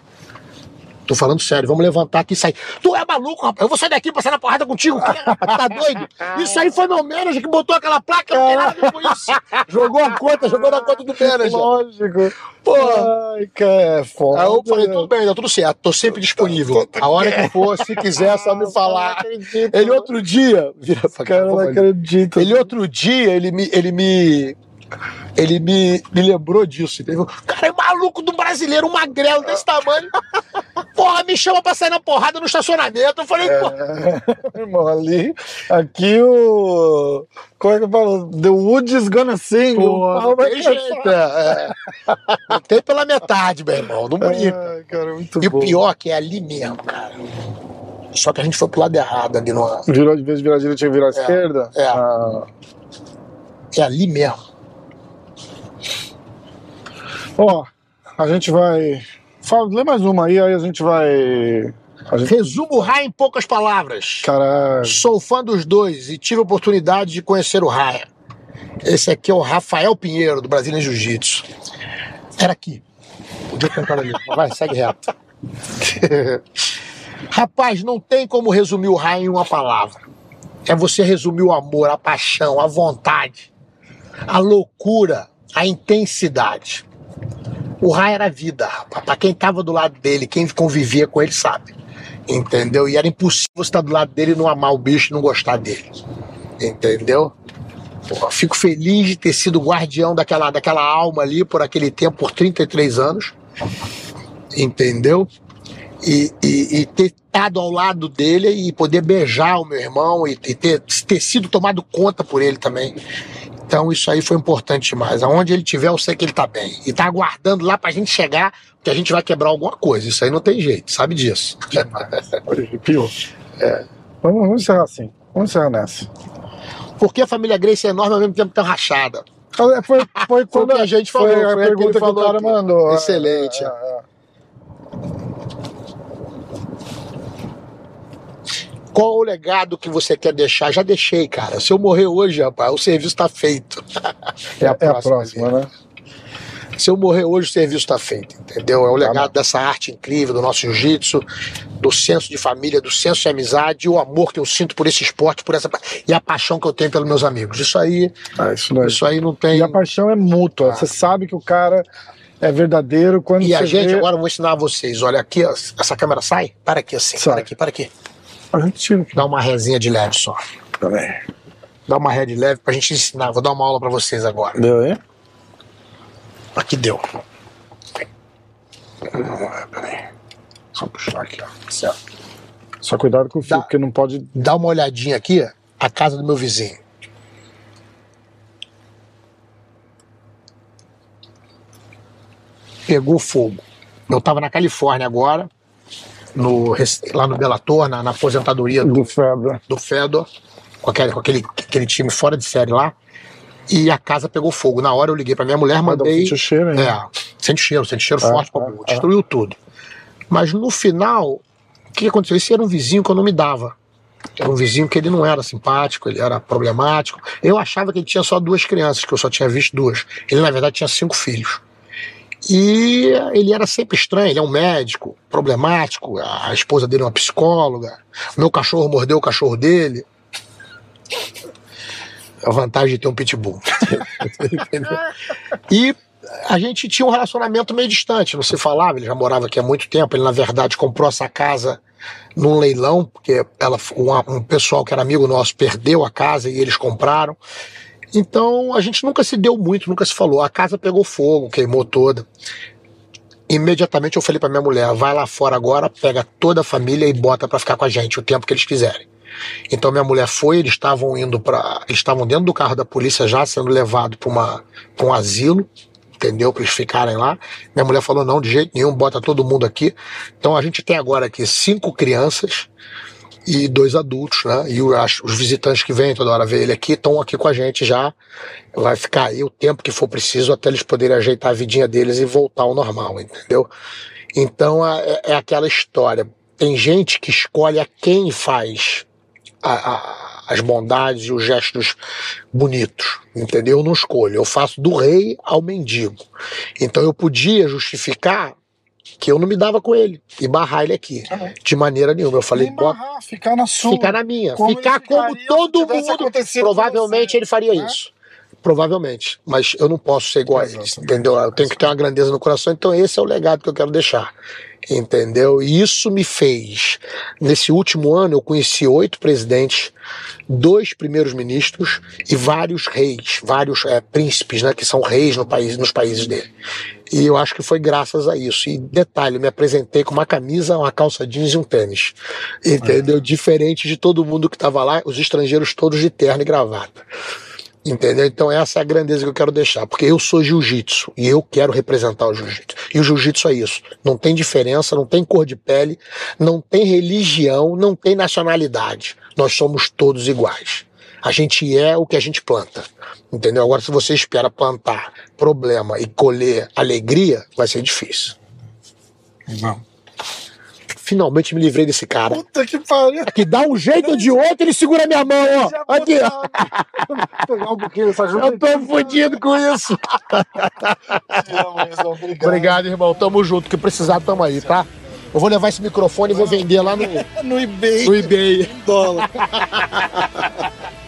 Tô falando sério, vamos levantar aqui e sair. Tu é maluco, rapaz? Eu vou sair daqui pra sair na porrada contigo, quê, rapaz? Tá doido? Isso aí foi meu manager que botou aquela placa, não tem nada a ver com isso. Jogou a conta, jogou na conta do manager. Lógico. Porra. Ai, cara, é foda. Aí eu falei, tudo bem, tá tudo certo, tô sempre disponível. A hora que for, se quiser, é só me falar. acredito. Ele outro dia. Vira pra cara não acredita. Ele outro dia, ele me. Ele me ele me, me lembrou disso, entendeu? Cara, é maluco do brasileiro, um magrelo desse tamanho. Porra, me chama pra sair na porrada no estacionamento. Eu falei, É, irmão, ali, aqui o. Como é que eu falo? The wood is gonna sing. o pau não tem jeito. É, é. Não tem pela metade, meu irmão. Não brinca. Ai, cara, muito E o bom. pior é que é ali mesmo, cara. Só que a gente foi pro lado errado ali no. Virou de vez de virar direita, tinha que virar à esquerda? é. Ah. É ali mesmo. Ó, a gente vai. Fala, lê mais uma aí, aí a gente vai. A gente... Resumo o Raia em poucas palavras. Cara, Sou fã dos dois e tive a oportunidade de conhecer o Raia. Esse aqui é o Rafael Pinheiro, do Brasília Jiu-Jitsu. Era aqui. Podia tentar ali. Vai, segue reto. Rapaz, não tem como resumir o Raia em uma palavra. É você resumir o amor, a paixão, a vontade, a loucura, a intensidade. O Raia era vida, rapaz. Pra quem tava do lado dele, quem convivia com ele sabe. Entendeu? E era impossível estar do lado dele e não amar o bicho não gostar dele. Entendeu? Pô, fico feliz de ter sido guardião daquela, daquela alma ali por aquele tempo, por 33 anos. Entendeu? E, e, e ter estado ao lado dele e poder beijar o meu irmão e, e ter, ter sido tomado conta por ele também. Então isso aí foi importante demais. Aonde ele tiver, eu sei que ele tá bem. E tá aguardando lá pra gente chegar, que a gente vai quebrar alguma coisa. Isso aí não tem jeito, sabe disso. pior. É. Vamos, vamos encerrar assim. Vamos encerrar nessa. Porque a família Grace é enorme ao mesmo tempo tão rachada. Foi, foi, quando o que a gente falou, Foi a foi pergunta que o falou cara aqui. mandou. é, Excelente. é, é. Qual o legado que você quer deixar? Já deixei, cara. Se eu morrer hoje, rapaz, o serviço tá feito. É a próxima, né? Se eu morrer hoje, o serviço tá feito, entendeu? É o Tá legado dessa arte incrível, do nosso jiu-jitsu, do senso de família, do senso de amizade, e o amor que eu sinto por esse esporte, por essa e a paixão que eu tenho pelos meus amigos. Isso aí, Ah, isso daí. isso aí não tem. E a paixão é mútua. Você sabe que o cara é verdadeiro quando E a gente, vê... agora eu vou ensinar a vocês. Olha aqui, essa câmera sai? Para aqui assim, Sai. para aqui, para aqui. A gente tira Dá uma resinha de leve só. também. Dá uma ré de leve pra gente ensinar. Vou dar uma aula pra vocês agora. Deu aí? Aqui deu. Peraí. Só puxar aqui, ó. Certo. Só cuidado com o fio, Dá- porque não pode. Dá uma olhadinha aqui, a casa do meu vizinho. Pegou fogo. Eu estava na Califórnia agora, no, lá no Bellator, na, na aposentadoria do, Do febre. do Fedor, com, aquele, com aquele, aquele time fora de série lá, e a casa pegou fogo. Na hora eu liguei pra minha mulher, mandei. sente o cheiro ainda. É, sente cheiro, sente cheiro É, forte, é, pô, é. destruiu tudo. Mas no final, o que aconteceu? Esse era um vizinho que eu não me dava. Era um vizinho que ele não era simpático, ele era problemático. Eu achava que ele tinha só duas crianças, que eu só tinha visto duas. Ele, na verdade, tinha cinco filhos. E ele era sempre estranho, ele é um médico, problemático, a esposa dele é uma psicóloga, meu cachorro mordeu o cachorro dele. A vantagem de ter um pitbull. E a gente tinha um relacionamento meio distante, não se falava, ele já morava aqui há muito tempo, ele na verdade comprou essa casa num leilão, porque ela, um, um pessoal que era amigo nosso perdeu a casa e eles compraram. Então a gente nunca se deu muito, nunca se falou. A casa pegou fogo, queimou toda. Imediatamente eu falei pra minha mulher: vai lá fora agora, pega toda a família e bota pra ficar com a gente o tempo que eles quiserem. Então minha mulher foi, eles estavam indo para, estavam dentro do carro da polícia já sendo levado para um asilo, entendeu? Para eles ficarem lá. Minha mulher falou não, de jeito nenhum, bota todo mundo aqui. Então a gente tem agora aqui cinco crianças e dois adultos, né? E os visitantes que vêm toda hora ver ele aqui estão aqui com a gente já. Vai ficar aí o tempo que for preciso até eles poderem ajeitar a vidinha deles e voltar ao normal, entendeu? Então é, é aquela história. Tem gente que escolhe a quem faz a- a- as bondades e os gestos bonitos, entendeu? Eu não escolho. Eu faço do rei ao mendigo. Então eu podia justificar que eu não me dava com ele e barrar ele aqui. De maneira nenhuma. Eu falei, Nem barrar, ficar na sua. ficar na minha. Como ficar como todo mundo. Provavelmente ele faria né? isso. Provavelmente. Mas eu não posso ser igual a eles. Exatamente. Entendeu? Eu tenho que ter uma grandeza no coração. Então esse é o legado que eu quero deixar. Entendeu? E isso me fez. Nesse último ano, eu conheci oito presidentes, dois primeiros ministros e vários reis, vários é, príncipes, né, que são reis no país, nos países dele. E eu acho que foi graças a isso. E detalhe, me apresentei com uma camisa, uma calça jeans e um tênis. Entendeu? Diferente de todo mundo que estava lá, os estrangeiros todos de terno e gravata. Entendeu? Então essa é a grandeza que eu quero deixar, porque eu sou jiu-jitsu e eu quero representar o jiu-jitsu. E o jiu-jitsu é isso. Não tem diferença, não tem cor de pele, não tem religião, não tem nacionalidade. Nós somos todos iguais. A gente é o que a gente planta. Entendeu? Agora, se você espera plantar problema e colher alegria, vai ser difícil. Não. Finalmente me livrei desse cara. Puta que pariu. Que dá um jeito ou de outro, ele segura minha mão, Já ó. Aqui, ó. pegar um pouquinho dessa ajuda. Eu tô fodido com isso. Obrigado. Obrigado, irmão. Tamo junto. Que precisar, tamo aí, tá? Eu vou levar esse microfone e vou vender lá no, No eBay. no eBay. Dólar.